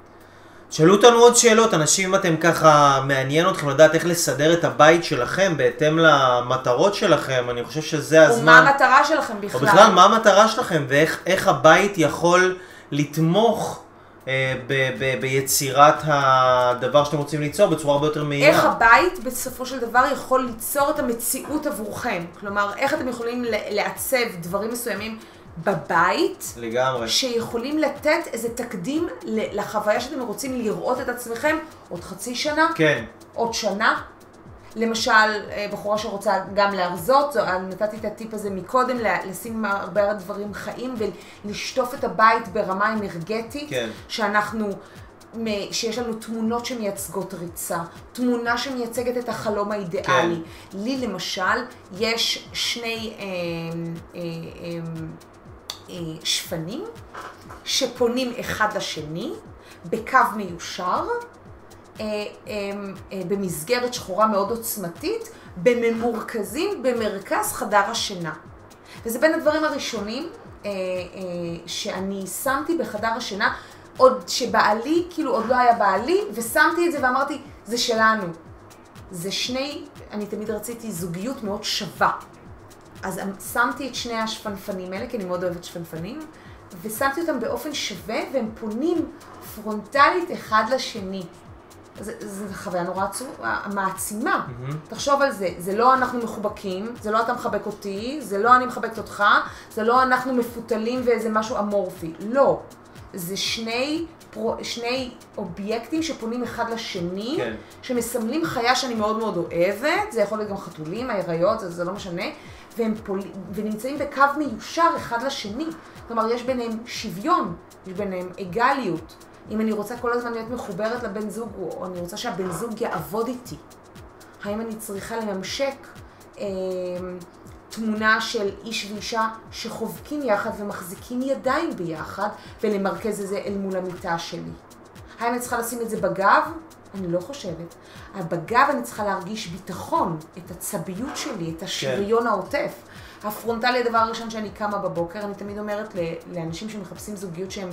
שאלו אותנו עוד שאלות, אנשים אם אתם ככה, מעניין אתכם לדעת איך לסדר את הבית שלכם בהתאם למטרות שלכם, אני חושב שזה ומה הזמן. המטרה שלכם או בכלל? בכלל, מה המטרה שלכם ואיך איך הבית יכול לתמוך ב, ב, ביצירת הדבר שאתם רוצים ליצור בצורה הרבה יותר מהירה. איך הבית בסופו של דבר יכול ליצור את המציאות עבורכם. כלומר, איך אתם יכולים לעצב דברים מסוימים בבית, לגמרי. שיכולים לתת איזה תקדים לחוויה שאתם רוצים לראות את עצמכם עוד חצי שנה, כן, עוד שנה. למשל, אה, בחורה שרוצה גם להרזות, נתתי את הטיפ הזה מקודם, לשים הרבה דברים חיים ולשטוף את הבית ברמה אנרגטית, כן. שאנחנו, שיש לנו תמונות שמייצגות ריצה, תמונה שמייצגת את החלום האידיאלי. כן. לי למשל, יש שני אה, אה, אה, אה, שפנים שפונים אחד לשני בקו מיושר. אה, אה, אה, במסגרת שחורה מאוד עוצמתית, בממורכזים במרכז חדר השינה. וזה בין הדברים הראשונים אה, אה, שאני שמתי בחדר השינה, עוד שבעלי, כאילו עוד לא היה בעלי, ושמתי את זה ואמרתי, זה שלנו. זה שני, אני תמיד רציתי זוגיות מאוד שווה. אז שמתי את שני השפנפנים האלה, כי אני מאוד אוהבת שפנפנים, ושמתי אותם באופן שווה, והם פונים פרונטלית אחד לשני. זה, זה חוויה נורא עצוב, מעצימה. Mm-hmm. תחשוב על זה, זה לא אנחנו מחובקים, זה לא אתה מחבק אותי, זה לא אני מחבקת אותך, זה לא אנחנו מפותלים ואיזה משהו אמורפי. לא. זה שני, פרו, שני אובייקטים שפונים אחד לשני, כן. שמסמלים חיה שאני מאוד מאוד אוהבת, זה יכול להיות גם חתולים, האריות, זה, זה לא משנה, והם פול, ונמצאים בקו מיושר אחד לשני. כלומר, יש ביניהם שוויון, יש ביניהם אגליות. אם אני רוצה כל הזמן להיות מחוברת לבן זוג, או אני רוצה שהבן זוג יעבוד איתי. האם אני צריכה לממשק אה, תמונה של איש ואישה שחובקים יחד ומחזיקים ידיים ביחד, ולמרכז את זה אל מול המיטה שלי? האם אני צריכה לשים את זה בגב? אני לא חושבת. בגב אני צריכה להרגיש ביטחון, את הצביות שלי, את השריון העוטף. הפרונטלי, הדבר הראשון שאני קמה בבוקר, אני תמיד אומרת לאנשים שמחפשים זוגיות שהם,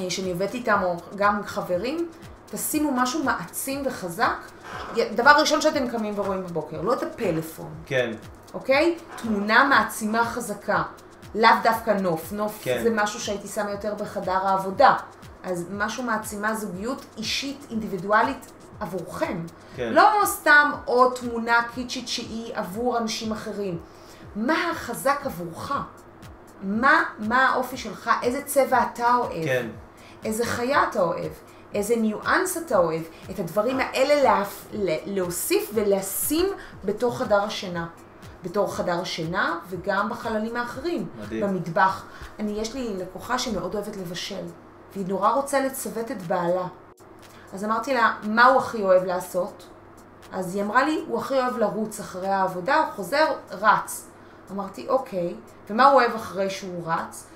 אה, שאני עובדת איתם, או גם חברים, תשימו משהו מעצים וחזק. דבר ראשון שאתם קמים ורואים בבוקר, לא את הפלאפון, כן, אוקיי? תמונה מעצימה חזקה. לאו דווקא נוף, נוף כן. זה משהו שהייתי שמה יותר בחדר העבודה. אז משהו מעצימה זוגיות אישית, אינדיבידואלית, עבורכם. כן. לא סתם עוד תמונה קיצ'ית שהיא עבור אנשים אחרים. מה החזק עבורך? מה, מה האופי שלך? איזה צבע אתה אוהב? כן. איזה חיה אתה אוהב? איזה ניואנס אתה אוהב? את הדברים האלה להפ... להוסיף ולשים בתוך חדר השינה. בתור חדר השינה וגם בחללים האחרים. מדהים. במטבח. אני, יש לי לקוחה שמאוד אוהבת לבשל, והיא נורא רוצה לצוות את בעלה. אז אמרתי לה, מה הוא הכי אוהב לעשות? אז היא אמרה לי, הוא הכי אוהב לרוץ אחרי העבודה, הוא חוזר, רץ. אמרתי, אוקיי, ומה הוא אוהב אחרי שהוא רץ?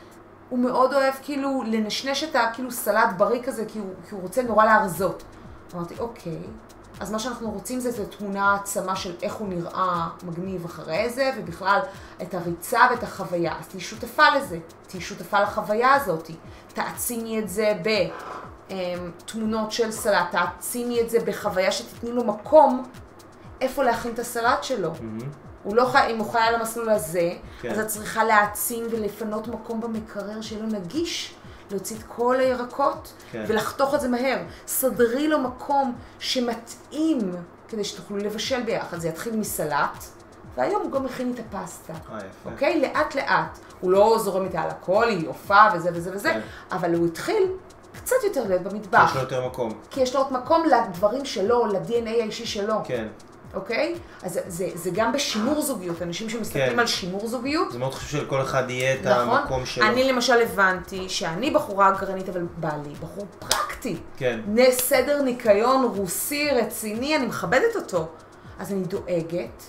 הוא מאוד אוהב כאילו לנשנש את הכאילו סלט בריא כזה, כי הוא, כי הוא רוצה נורא להרזות. אמרתי, אוקיי, אז מה שאנחנו רוצים זה, זה תמונה העצמה של איך הוא נראה מגניב אחרי זה, ובכלל את הריצה ואת החוויה. אז תהיי שותפה לזה, תהיי שותפה לחוויה הזאת. תעצימי את זה בתמונות של סלט, תעצימי את זה בחוויה שתתני לו מקום איפה להכין את הסלט שלו. מהמם. הוא לא חי, אם הוא חי על המסלול הזה, כן. אז את צריכה להעצים ולפנות מקום במקרר שיהיה לו נגיש, להוציא את כל הירקות כן. ולחתוך את זה מהר. סדרי לו מקום שמתאים כדי שתוכלו לבשל ביחד. זה יתחיל מסלט, והיום הוא גם מכין את הפסטה. אה, יפה. אוקיי? לאט לאט. הוא לא זורם איתה על הכל, היא הופעה וזה וזה וזה, כן. אבל הוא התחיל קצת יותר להיות במטבח. יש לו יותר מקום. כי יש לו עוד מקום לדברים שלו, ל-DNA האישי שלו. כן. אוקיי? אז זה, זה, גם בשימור זוגיות, אנשים שמסתכלים כן. על שימור זוגיות. זה מאוד חשוב שלכל אחד יהיה את נכון? המקום שלו. אני למשל הבנתי שאני בחורה גרנית, אבל בעלי בחור פרקטי. כן. סדר ניקיון רוסי רציני, אני מכבדת אותו. אז אני דואגת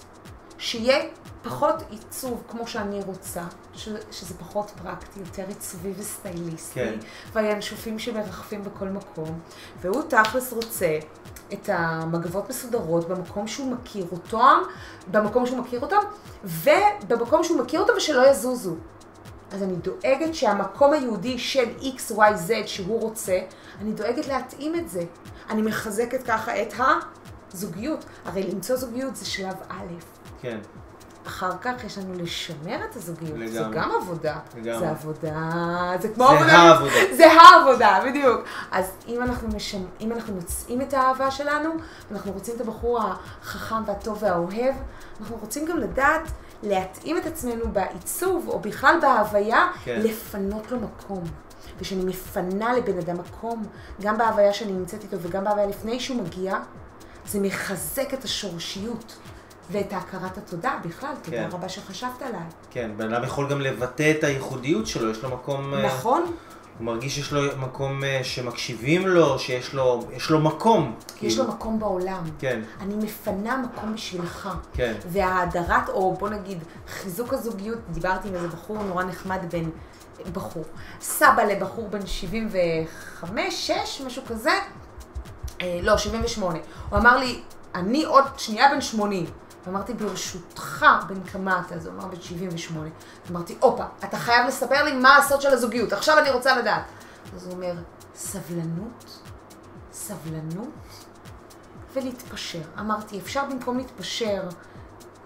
שיהיה פחות עיצוב כמו שאני רוצה, ש, שזה פחות פרקטי, יותר עיצובי וסטייליסטי, כן. והינשופים שמרחפים בכל מקום, והוא תכלס רוצה את המגבות מסודרות במקום שהוא מכיר אותם, במקום שהוא מכיר אותם, ובמקום שהוא מכיר אותם ושלא יזוזו. אז אני דואגת שהמקום היהודי של XYZ שהוא רוצה, אני דואגת להתאים את זה. אני מחזקת ככה את הזוגיות. הרי למצוא זוגיות זה שלב א'. כן. אחר כך יש לנו לשמר את הזוגיות. זה לגמרי. גם עבודה. לגמרי. זה עבודה, זה כמו זה עבודה. העבודה. זה העבודה, בדיוק. אז אם אנחנו, משמ... אם אנחנו מוצאים את האהבה שלנו, אנחנו רוצים את הבחור החכם והטוב והאוהב, אנחנו רוצים גם לדעת להתאים את עצמנו בעיצוב, או בכלל בהוויה, כן. לפנות לו מקום. וכשאני מפנה לבן אדם מקום, גם בהוויה שאני נמצאת איתו וגם בהוויה לפני שהוא מגיע, זה מחזק את השורשיות ואת הכרת התודה בכלל. תודה כן. רבה שחשבת עליי. כן, בן אדם יכול גם לבטא את הייחודיות שלו, יש לו מקום... אה, נכון? הוא מרגיש שיש לו מקום אה, שמקשיבים לו, שיש לו, יש לו מקום. יש לו מקום בעולם. כן, אני מפנה מקום בשבילך. כן. וההדרת, או בוא נגיד, חיזוק הזוגיות, דיברתי עם איזה בחור נורא נחמד בן, בחור, סבא לבחור בן 75, 6, משהו כזה, אה, לא, 78. הוא אמר לי, אני עוד שנייה בן 80. אמרתי, ברשותך, בן כמה אתה? אז הוא אמר, בן 78. אמרתי, הופה, אתה חייב לספר לי מה הסוד של הזוגיות, עכשיו אני רוצה לדעת. אז הוא אומר, סבלנות, סבלנות ולהתפשר. אמרתי, אפשר במקום להתפשר,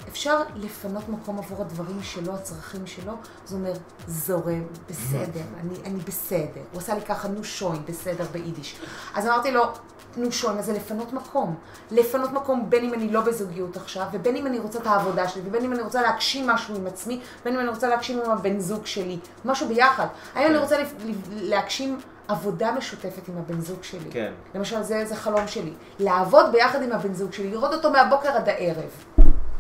אפשר לפנות מקום עבור הדברים שלו, הצרכים שלו. אז אומר, זורם, בסדר, אני, אני בסדר. הוא עשה לי ככה, נו שוין, בסדר, ביידיש. אז אמרתי לו, נו שוין, אז זה לפנות מקום. לפנות מקום בין אם אני לא בזוגיות עכשיו, ובין אם אני רוצה את העבודה שלי, ובין אם אני רוצה להגשים משהו עם עצמי, בין אם אני רוצה להגשים עם הבן זוג שלי, משהו ביחד. האם אני רוצה לפ- לפ- להגשים עבודה משותפת עם הבן זוג שלי. כן. למשל, זה, זה חלום שלי. לעבוד ביחד עם הבן זוג שלי, לראות אותו מהבוקר עד הערב.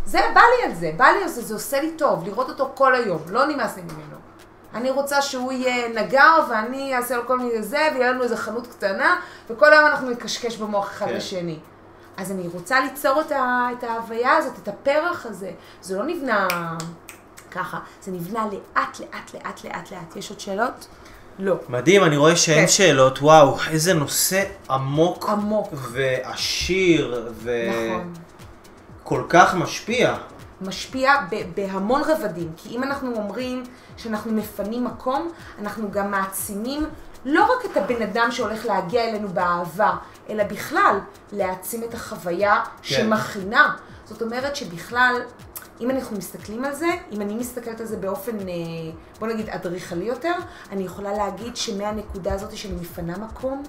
זה, בא לי על זה, בא לי על זה, זה עושה לי טוב, לראות אותו כל היום, לא נמאס לי ממנו. אני רוצה שהוא יהיה נגר, ואני אעשה לו כל מיני זה, ויהיה לנו איזה חנות קטנה, וכל היום אנחנו נקשקש במוח אחד כן. לשני. אז אני רוצה ליצור את, ה, את ההוויה הזאת, את הפרח הזה. זה לא נבנה ככה, זה נבנה לאט, לאט, לאט, לאט, לאט. יש עוד שאלות? לא. מדהים, אני רואה שאין כן. שאלות, וואו, איזה נושא עמוק. עמוק. ועשיר, נכון. וכל כך משפיע. משפיע בהמון רבדים, כי אם אנחנו אומרים שאנחנו מפנים מקום, אנחנו גם מעצימים לא רק את הבן אדם שהולך להגיע אלינו באהבה, אלא בכלל להעצים את החוויה כן. שמכינה. זאת אומרת שבכלל, אם אנחנו מסתכלים על זה, אם אני מסתכלת על זה באופן, אה, בוא נגיד, אדריכלי יותר, אני יכולה להגיד שמהנקודה הזאת שאני מפנה מקום,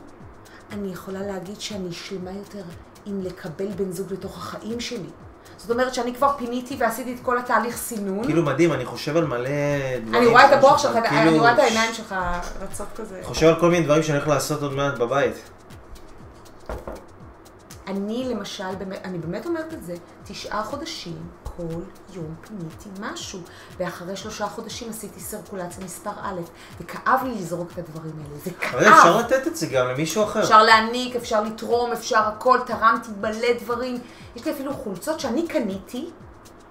אני יכולה להגיד שאני שלמה יותר עם לקבל בן זוג לתוך החיים שלי. זאת אומרת שאני כבר פיניתי ועשיתי את כל התהליך סינון. כאילו מדהים, אני חושב על מלא דברים. אני רואה את שלך, שלך, כאילו, אני רואה את העיניים שלך רצות כזה. חושב על כל מיני דברים שאני הולך לעשות עוד מעט בבית. אני למשל, אני באמת אומרת את זה, תשעה חודשים, כל יום פיניתי משהו, ואחרי שלושה חודשים עשיתי סרקולציה מספר א', וכאב לי לזרוק את הדברים האלה, זה אבל אפשר כאב. לתת את זה גם למישהו אחר. אפשר להעניק, אפשר לתרום, אפשר הכל, תרמתי מלא דברים. יש לי אפילו חולצות שאני קניתי.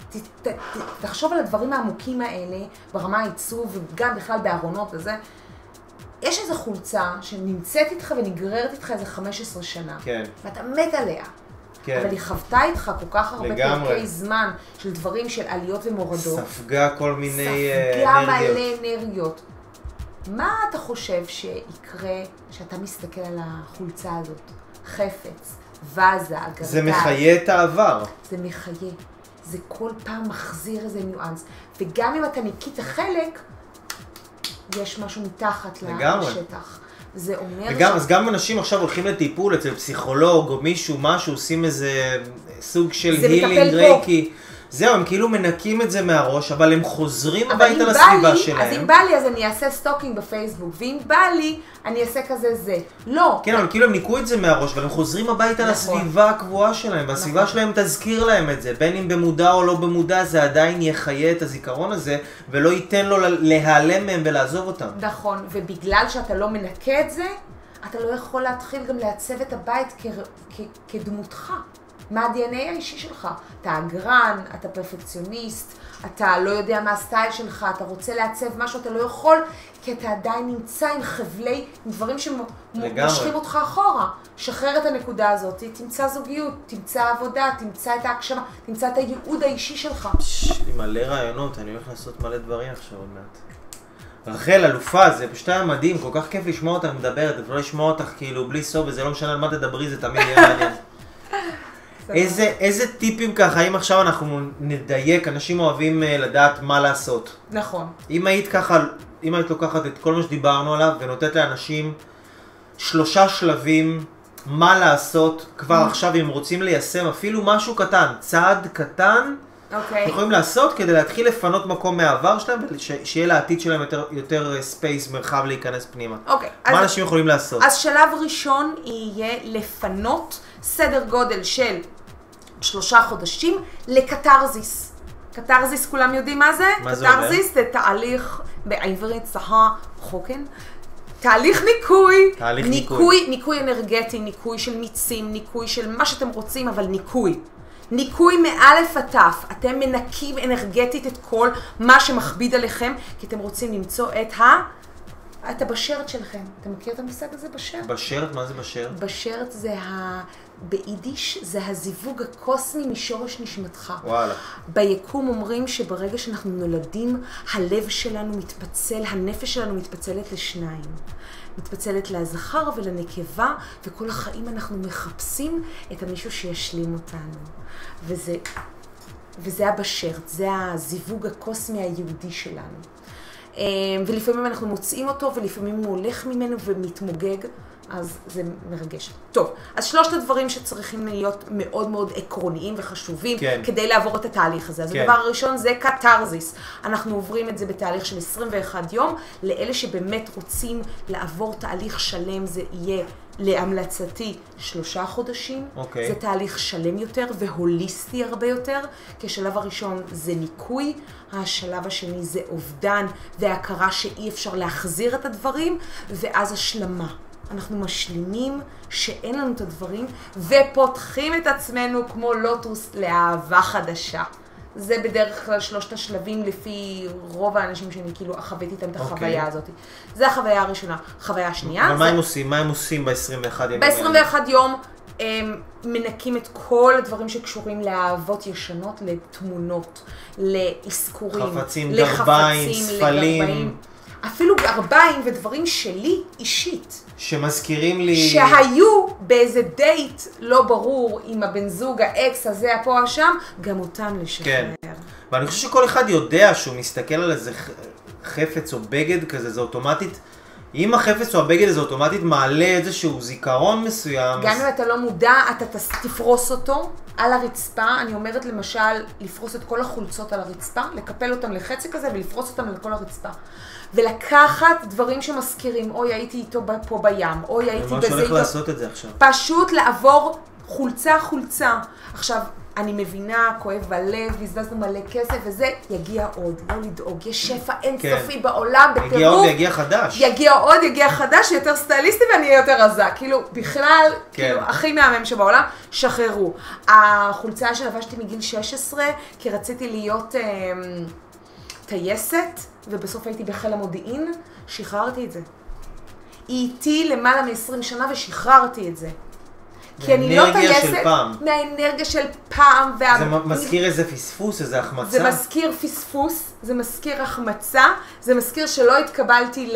ת, ת, ת, תחשוב על הדברים העמוקים האלה, ברמה העיצוב, וגם בכלל בארונות וזה. יש איזו חולצה שנמצאת איתך ונגררת איתך איזה 15 שנה. כן, ואתה מת עליה. כן. אבל היא חוותה איתך כל כך הרבה לגמרי. פרקי זמן של דברים של עליות ומורדות. ספגה כל מיני אה, ספגה אנרגיות. מלא אנרגיות. מה אתה חושב שיקרה כשאתה מסתכל על החולצה הזאת? חפץ, ואזה, אגרטל. זה מחיה את העבר. זה מחיה. זה כל פעם מחזיר איזה ניואנס. וגם אם אתה ניקית חלק, יש משהו מתחת לגמרי. לשטח. זה אומר וגם, אז גם אנשים עכשיו הולכים לטיפול אצל פסיכולוג או מישהו, משהו, עושים איזה סוג של זה healing מטפל פה. זהו, הם כאילו מנקים את זה מהראש, אבל הם חוזרים הביתה לסביבה לי, שלהם. אז אם בא לי אז אני אעשה stalking בפייסבוק, ואם בא לי, אני אעשה כזה זה. לא. כן, אבל כאילו הם ניקו את זה מהראש, אבל הם חוזרים הביתה נכון. לסביבה הקבועה שלהם, והסביבה נכון. שלהם תזכיר להם את זה, בין אם במודע או לא במודע, זה עדיין יחיה את הזיכרון הזה, ולא ייתן לו להיעלם מהם ולעזוב אותם. נכון, ובגלל שאתה לא מנקה את זה, אתה לא יכול להתחיל גם לעצב את הבית כ- כ- כדמותך. מה ה-DNA האישי שלך? אתה אגרן, אתה פרפקציוניסט, אתה לא יודע מה הסטייל שלך, אתה רוצה לעצב משהו, אתה לא יכול, כי אתה עדיין נמצא עם חבלי, עם דברים. שמושכים אותך אחורה. שחרר את הנקודה הזאת, תמצא זוגיות, תמצא עבודה, תמצא את ההגשמה, תמצא את הייעוד האישי שלך. יש לי מלא רעיונות, אני הולך לעשות מלא דברים עכשיו עוד מעט. רחל, אלופה, זה פשוט היה מדהים, כל כך כיף לשמוע אותך מדברת, ולא לשמוע אותך כאילו בלי סוף, וזה לא משנה על מה תדברי, זה תמיד יהיה מעניין. איזה, איזה טיפים ככה, אם עכשיו אנחנו נדייק, אנשים אוהבים אה, לדעת מה לעשות. נכון. אם היית ככה, אם היית לוקחת את כל מה שדיברנו עליו ונותנת לאנשים שלושה שלבים מה לעשות כבר עכשיו אם רוצים ליישם אפילו משהו קטן, צעד קטן, אוקיי. יכולים לעשות כדי להתחיל לפנות מקום מהעבר שלהם ושיהיה לעתיד שלהם יותר, יותר space, מרחב להיכנס פנימה. אוקיי. מה אז- אנשים יכולים לעשות? אז שלב ראשון יהיה לפנות סדר גודל של שלושה חודשים לקתרזיס. קתרזיס, כולם יודעים מה זה? מה זה אומר? קתרזיס זה תהליך, בעברית סהה חוקן. תהליך ניקוי, תהליך ניקוי, ניקוי אנרגטי, ניקוי של מיצים, ניקוי של מה שאתם רוצים, אבל ניקוי. ניקוי מאלף עד תף, אתם מנקים אנרגטית את כל מה שמכביד עליכם, כי אתם רוצים למצוא את ה... את הבשרת שלכם. אתה מכיר את המושג הזה בשרת? בשרת? מה זה בשרת? בשרת זה ה... ביידיש זה הזיווג הקוסמי משורש נשמתך. וואלה. ביקום אומרים שברגע שאנחנו נולדים, הלב שלנו מתפצל, הנפש שלנו מתפצלת לשניים. מתפצלת לזכר ולנקבה, וכל החיים אנחנו מחפשים את המישהו שישלים אותנו. וזה, וזה הבשרת, זה הזיווג הקוסמי היהודי שלנו. אה, ולפעמים אנחנו מוצאים אותו, ולפעמים הוא הולך ממנו ומתמוגג, אז זה מרגש. טוב, אז שלושת הדברים שצריכים להיות מאוד מאוד עקרוניים וחשובים, כן. כדי לעבור את התהליך הזה. אז כן. הדבר הראשון זה קתרזיס. אנחנו עוברים את זה בתהליך של 21 יום. לאלה שבאמת רוצים לעבור תהליך שלם, זה יהיה להמלצתי שלושה חודשים. אוקיי. זה תהליך שלם יותר והוליסטי הרבה יותר, כי השלב הראשון זה ניקוי, השלב השני זה אובדן והכרה שאי אפשר להחזיר את הדברים, ואז השלמה. אנחנו משלימים שאין לנו את הדברים, ופותחים את עצמנו כמו לוטוס לאהבה חדשה. זה בדרך כלל שלושת השלבים לפי רוב האנשים שאני כאילו חוויתי איתם את אוקיי. החוויה הזאת. זה החוויה הראשונה. חוויה שנייה, אבל זה מה הם עושים? מה הם עושים ב-21 ימים? האלה? ב-21 יום הם מנקים את כל הדברים שקשורים לאהבות ישנות, לתמונות, לאזכורים, חפצים, לחפצים, גרביים, ספלים. לגרביים. אפילו גרביים ודברים שלי אישית. שמזכירים לי... שהיו באיזה דייט לא ברור עם הבן זוג, האקס הזה, הפה, השם, גם אותם לשחרר. כן. ואני חושב שכל אחד יודע שהוא מסתכל על איזה חפץ או בגד כזה, זה אוטומטית, אם החפץ או הבגד הזה אוטומטית מעלה איזשהו זיכרון מסוים, גם אז- אם אתה לא מודע, אתה תפרוס אותו על הרצפה. אני אומרת למשל, לפרוס את כל החולצות על הרצפה, לקפל אותם לחצי כזה ולפרוס אותם על כל הרצפה. ולקחת דברים שמזכירים, אוי, הייתי איתו פה בים, אוי, הייתי אני ממש בזה הולך איתו. לעשות את זה עכשיו. פשוט לעבור חולצה חולצה. עכשיו, אני מבינה, כואב בלב, בזבזנו מלא כסף וזה, יגיע עוד, לא לדאוג, יש שפע אינסופי כן. בעולם, בטירוף. יגיע עוד ויגיע חדש. יגיע עוד, יגיע חדש, יותר סטייליסטי ואני אהיה יותר רזה. כאילו, בכלל, כן. כאילו, הכי מהמם שבעולם, שחררו. החולצה שלבשתי מגיל 16, כי רציתי להיות אה, טייסת, ובסוף הייתי בחיל המודיעין, שחררתי את זה. היא איתי למעלה מ-20 שנה ושחררתי את זה. כי אני לא מהאנרגיה של טייסת, פעם. מהאנרגיה של פעם. וה... זה מזכיר איזה פספוס, איזה החמצה. זה מזכיר פספוס, זה מזכיר החמצה, זה מזכיר שלא התקבלתי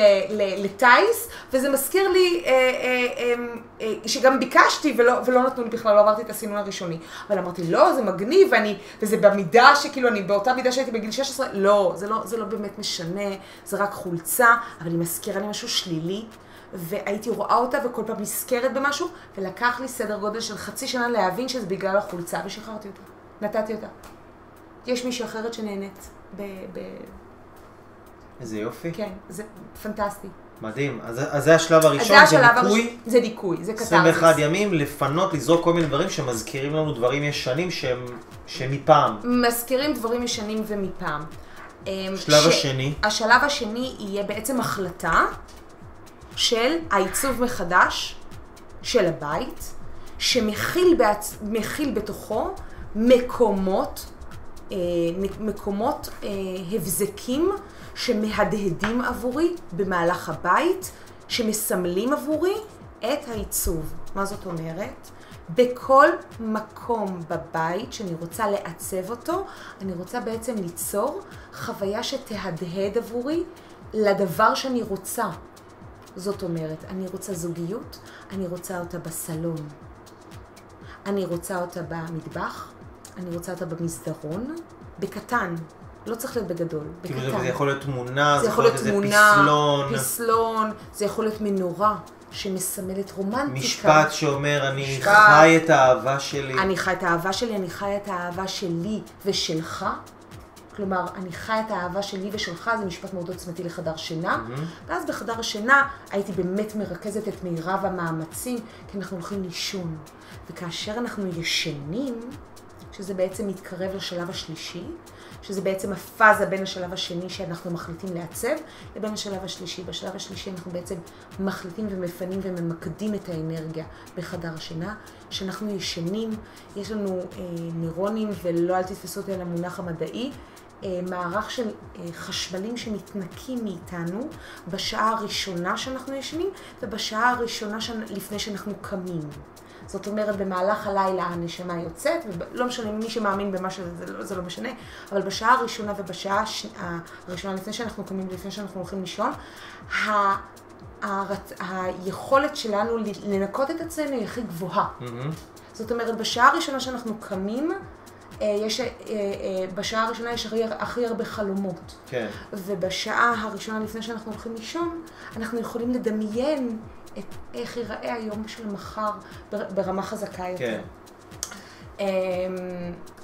לטיס, וזה מזכיר לי אה, אה, אה, אה, שגם ביקשתי ולא, ולא נתנו לי בכלל, לא עברתי את הסינון הראשוני. אבל אמרתי, לא, זה מגניב, ואני, וזה במידה שכאילו, אני באותה מידה שהייתי בגיל 16, לא, זה לא, זה לא באמת משנה, זה רק חולצה, אבל היא מזכירה לי משהו שלילי. והייתי רואה אותה וכל פעם נזכרת במשהו, ולקח לי סדר גודל של חצי שנה להבין שזה בגלל החולצה, ושחררתי אותה. נתתי אותה. יש מישהי אחרת שנהנית. ב... ב... איזה יופי. כן, זה פנטסטי. מדהים. אז אז זה השלב הראשון, זה ניקוי. זה דיכוי, זה קטרזיס. 21 ימים, לפנות, לזרוק כל מיני דברים שמזכירים לנו דברים ישנים שהם, שהם מפעם. מזכירים דברים ישנים ומפעם. אמ, שלב השני. השלב השני יהיה בעצם החלטה של העיצוב מחדש של הבית, שמכיל בעצ... בתוכו מקומות, אה, מקומות אה, הבזקים שמהדהדים עבורי במהלך הבית, שמסמלים עבורי את העיצוב. מה זאת אומרת? בכל מקום בבית שאני רוצה לעצב אותו, אני רוצה בעצם ליצור חוויה שתהדהד עבורי לדבר שאני רוצה. זאת אומרת, אני רוצה זוגיות, אני רוצה אותה בסלון. אני רוצה אותה במטבח, אני רוצה אותה במסדרון, בקטן. לא צריך להיות בגדול, בקטן. זה יכול להיות תמונה, זה יכול להיות תמונה, פסלון, פסלון, זה יכול להיות מנורה שמסמלת רומנטיקה. משפט שאומר אני משפט. חי את האהבה שלי. אני חי את האהבה שלי, אני חי את האהבה שלי ושלך. כלומר, אני חי את האהבה שלי ושלך, זה משפט מאוד עוצמתי לחדר שינה. ואז בחדר השינה הייתי באמת מרכזת את מירב המאמצים, כי אנחנו הולכים לישון. וכאשר אנחנו ישנים, שזה בעצם מתקרב לשלב השלישי, שזה בעצם הפאזה בין השלב השני שאנחנו מחליטים לעצב, לבין השלב השלישי. בשלב השלישי אנחנו בעצם מחליטים ומפנים וממקדים את האנרגיה בחדר השינה. כשאנחנו ישנים, יש לנו אה, נוירונים, ולא אל תתפסו אותי על המונח המדעי, מערך של אה, חשמלים שמתנקים מאיתנו בשעה הראשונה שאנחנו ישנים ובשעה הראשונה שנ... לפני שאנחנו קמים. זאת אומרת, במהלך הלילה הנשמה יוצאת, ולא משנה, מי שמאמין במה שזה, זה לא, זה לא משנה, אבל בשעה הראשונה ובשעה הש... הראשונה לפני שאנחנו קמים ולפני שאנחנו הולכים לישון, ה... הרצ... היכולת שלנו לנקות את עצמנו היא הכי גבוהה. מהמם. זאת אומרת, בשעה הראשונה שאנחנו קמים, אה, יש, אה, אה, בשעה הראשונה יש הכי, הכי הרבה חלומות. כן. ובשעה הראשונה לפני שאנחנו הולכים לישון, אנחנו יכולים לדמיין את איך ייראה היום של מחר בר- ברמה חזקה יותר. כן. אמ,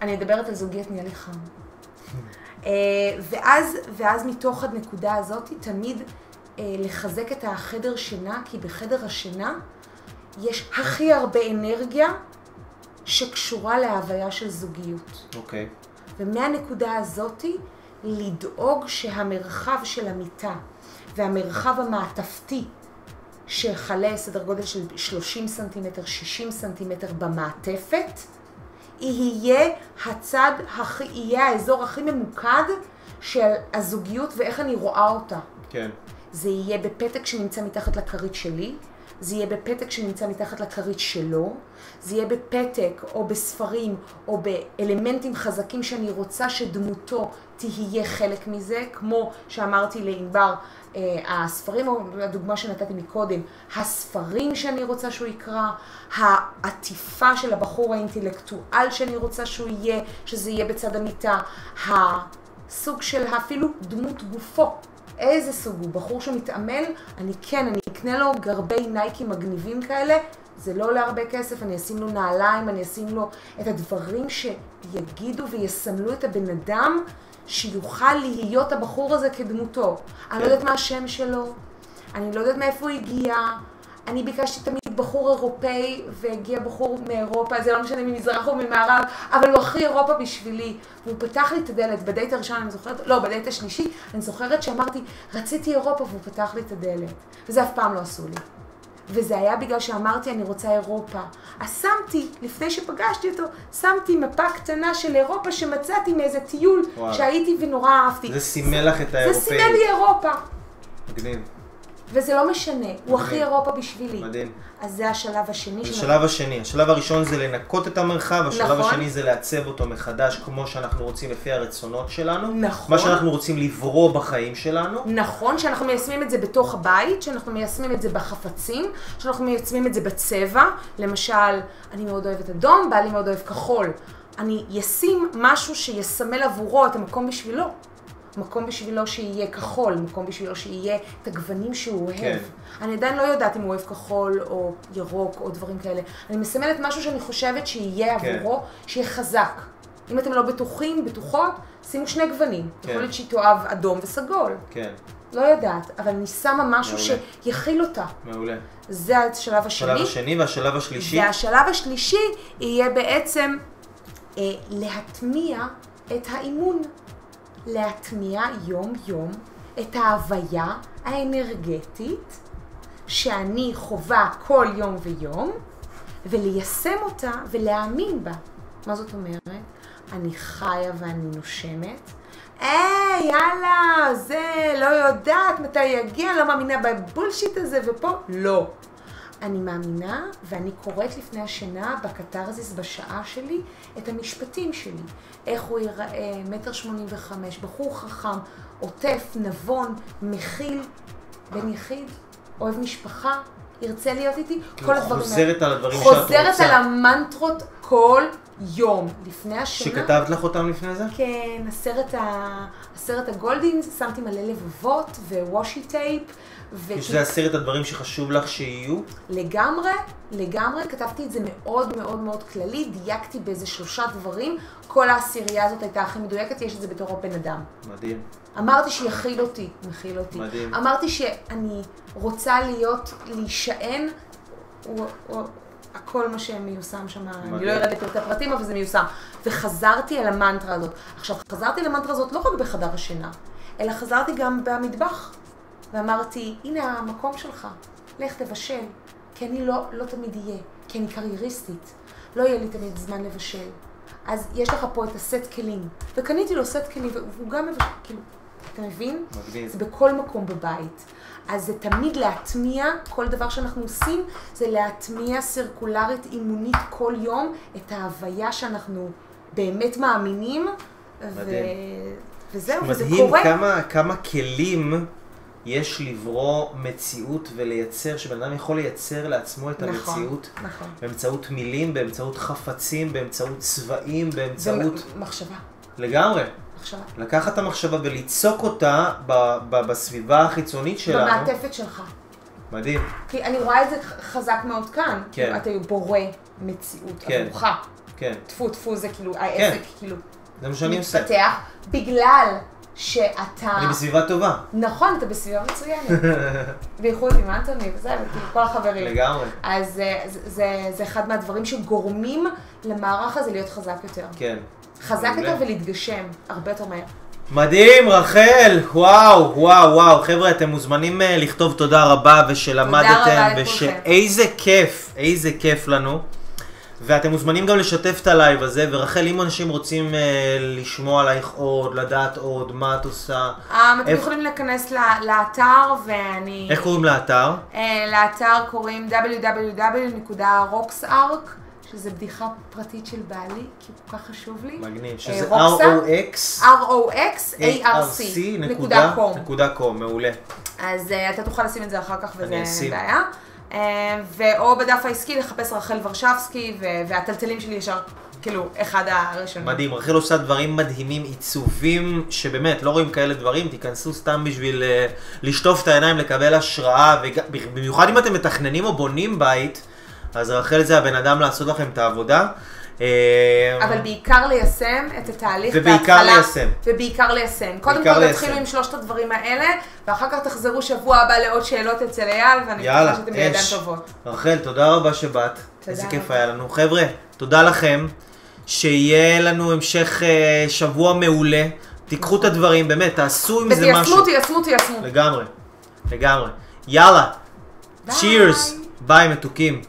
אני מדברת על זוגיות נהיה לי חם. אה, ואז, ואז מתוך הנקודה הזאת, תמיד אה, לחזק את החדר שינה, כי בחדר השינה יש הכי הרבה אנרגיה שקשורה להוויה של זוגיות. אוקיי. ומהנקודה הזאתי, לדאוג שהמרחב של המיטה והמרחב המעטפתי שכלה סדר גודל של 30 סנטימטר, 60 סנטימטר במעטפת, יהיה הצד, הכי, יהיה האזור הכי ממוקד של הזוגיות ואיך אני רואה אותה. כן. זה יהיה בפתק שנמצא מתחת לכרית שלי, זה יהיה בפתק שנמצא מתחת לכרית שלו, זה יהיה בפתק או בספרים או באלמנטים חזקים שאני רוצה שדמותו תהיה חלק מזה, כמו שאמרתי לענבר, אה, הספרים, או הדוגמה שנתתי מקודם, הספרים שאני רוצה שהוא יקרא, העטיפה של הבחור האינטלקטואל שאני רוצה שהוא יהיה, שזה יהיה בצד המיטה, הסוג של אפילו דמות גופו. איזה סוג הוא, בחור שמתעמל, אני כן, אני אקנה לו גרבי נייקי מגניבים כאלה, זה לא עולה הרבה כסף, אני אשים לו נעליים, אני אשים לו את הדברים שיגידו ויסמלו את הבן אדם שיוכל להיות הבחור הזה כדמותו. אני לא יודעת מה השם שלו, אני לא יודעת מאיפה הוא הגיע, אני ביקשתי תמיד בחור אירופאי והגיע בחור מאירופה, זה לא משנה ממזרח או ממערב, אבל הוא הכי אירופה בשבילי. והוא פתח לי את הדלת, בדייט הראשון אני זוכרת, לא, בדייט השלישי, אני זוכרת שאמרתי, רציתי אירופה והוא פתח לי את הדלת. וזה אף פעם לא עשו לי. וזה היה בגלל שאמרתי אני רוצה אירופה. אז שמתי, לפני שפגשתי אותו, שמתי מפה קטנה של אירופה שמצאתי מאיזה טיול וואו. שהייתי ונורא אהבתי. זה סימל לך את האירופאים. זה סימל לי אירופה. מגניב. וזה לא משנה, הוא הכי אירופה בשבילי. מדהים. אז זה השלב השני שלנו. השלב השני. השלב הראשון זה לנקות את המרחב, השלב נכון. השני זה לעצב אותו מחדש כמו שאנחנו רוצים לפי הרצונות שלנו. נכון. מה שאנחנו רוצים לברוא בחיים שלנו. נכון, שאנחנו מיישמים את זה בתוך הבית, שאנחנו מיישמים את זה בחפצים, שאנחנו מיישמים את זה בצבע. למשל, אני מאוד אוהבת אדום, בעלי מאוד אוהב כחול. אני אשים משהו שיסמל עבורו את המקום בשבילו. מקום בשבילו שיהיה כחול, מקום בשבילו שיהיה את הגוונים שהוא אוהב. כן. אני עדיין לא יודעת אם הוא אוהב כחול או ירוק או דברים כאלה. אני מסמלת משהו שאני חושבת שיהיה כן. עבורו, שיהיה חזק. אם אתם לא בטוחים, בטוחות, שימו שני גוונים. כן. יכול להיות שהיא תאהב אדום וסגול. כן. לא יודעת, אבל אני שמה משהו מעולה. שיכיל אותה. מעולה. זה השלב השני. השלב השני והשלב השלישי? והשלב השלישי יהיה בעצם אה, להטמיע את האימון. להטמיע יום-יום את ההוויה האנרגטית שאני חווה כל יום ויום, וליישם אותה ולהאמין בה. מה זאת אומרת? אני חיה ואני נושמת. היי, יאללה, זה, לא יודעת מתי יגיע, לא מאמינה בבולשיט הזה, ופה, לא. אני מאמינה, ואני קוראת לפני השינה בקתרזיס בשעה שלי את המשפטים שלי. איך הוא ייראה, מטר שמונים וחמש, בחור חכם, עוטף, נבון, מכיל, בן יחיד, אוהב משפחה, ירצה להיות איתי, כל הדברים האלה. חוזרת על הדברים שאת רוצה. חוזרת על המנטרות כל יום. לפני השינה. שכתבת לך אותם לפני זה? כן, הסרט, ה... הסרט הגולדינס, שמתי מלא לבבות ווושי טייפ. ו... שזה עשרת הדברים שחשוב לך שיהיו? לגמרי, לגמרי, כתבתי את זה מאוד מאוד מאוד כללי, דייקתי באיזה שלושה דברים, כל העשירייה הזאת הייתה הכי מדויקת, יש את זה בתור הבן אדם. מדהים. אמרתי שיכיל אותי, מכיל אותי. מדהים. אמרתי שאני רוצה להיות, להישען, הוא, הוא, הכל מה שמיושם שם. אני לא ארד לפרטי הפרטים, אבל זה מיושם. וחזרתי על המנטרה הזאת. עכשיו, חזרתי למנטרה הזאת לא רק בחדר השינה, אלא חזרתי גם במטבח. ואמרתי, הנה המקום שלך, לך תבשל, כי אני לא, לא תמיד אהיה, כי אני קרייריסטית, לא יהיה לי תמיד זמן לבשל. אז יש לך פה את הסט כלים, וקניתי לו סט כלים, והוא גם מבשל, כאילו, אתה מבין? מגניב. זה בכל מקום בבית. אז זה תמיד להטמיע, כל דבר שאנחנו עושים, זה להטמיע סרקולרית אימונית כל יום, את ההוויה שאנחנו באמת מאמינים, ו... וזהו, וזה קורה. מדהים כמה, כמה כלים יש לברוא מציאות ולייצר, שבן אדם יכול לייצר לעצמו את נכון, המציאות. נכון. באמצעות מילים, באמצעות חפצים, באמצעות צבעים, באמצעות... מחשבה. לגמרי. מחשבה. לקחת את המחשבה וליצוק אותה ב- ב- בסביבה החיצונית שלנו. במעטפת שלך. מדהים. כי אני רואה את זה חזק מאוד כאן. כן. אתה בורא מציאות כן. עבורך. כן. טפו טפו זה כאילו, העסק כאילו... זה מה שאני עושה. מתפתח, בגלל שאתה... אני בסביבה טובה. נכון, אתה בסביבה מצוינת. בייחוד עם אנטוני וזה, וכאילו כל החברים. לגמרי. אז זה, זה, זה אחד מהדברים שגורמים למערך הזה להיות חזק יותר. כן. חזק יותר ולהתגשם הרבה יותר מהר. מדהים, רחל, וואו, וואו, וואו, חבר'ה, אתם מוזמנים אה, לכתוב תודה רבה ושלמדתם, ושאיזה כיף, איזה כיף לנו. ואתם מוזמנים גם לשתף את הלייב הזה, ורחל, אם אנשים רוצים אה, לשמוע עלייך עוד, לדעת עוד, מה את עושה, אה, אתם יכולים להיכנס ל- לאתר, ואני... איך קוראים לאתר? אה, לאתר קוראים www.roxark, שזה בדיחה פרטית של בעלי, כי הוא כל כך חשוב לי. מגניב, אה, שזה? R-O-X, R-O-X-A-R-C, נקודה קום. מעולה. אז אה, אתה תוכל לשים את זה אחר כך וזה. בעיה. אה, ואו בדף העסקי לחפש רחל ורשבסקי, והטלטלים שלי ישר, כאילו, אחד הראשונים. מדהים, רחל עושה דברים מדהימים, עיצובים שבאמת לא רואים כאלה דברים, תיכנסו סתם בשביל אה, לשטוף את העיניים, לקבל השראה, ובמיוחד אם אתם מתכננים או בונים בית, אז רחל זה הבן אדם לעשות לכם את העבודה. אה, אבל בעיקר ליישם את התהליך ובעיקר בהתחלה. ליישם. ובעיקר ליישם. קודם כל. תתחילו עם שלושת הדברים האלה, ואחר כך תחזרו שבוע הבא לעוד שאלות אצל אייל, ואני בטוחה שאתם בידיים. טובות. רחל, תודה רבה שבאת. איזה כיף. היה לנו. חבר'ה, תודה לכם. שיהיה לנו המשך אה, שבוע מעולה. תיקחו את הדברים, באמת, תעשו עם זה משהו. ותיישמו, תיישמו, תיישמו. לגמרי, לגמרי. יאללה. צ'ירס, ביי מתוקים.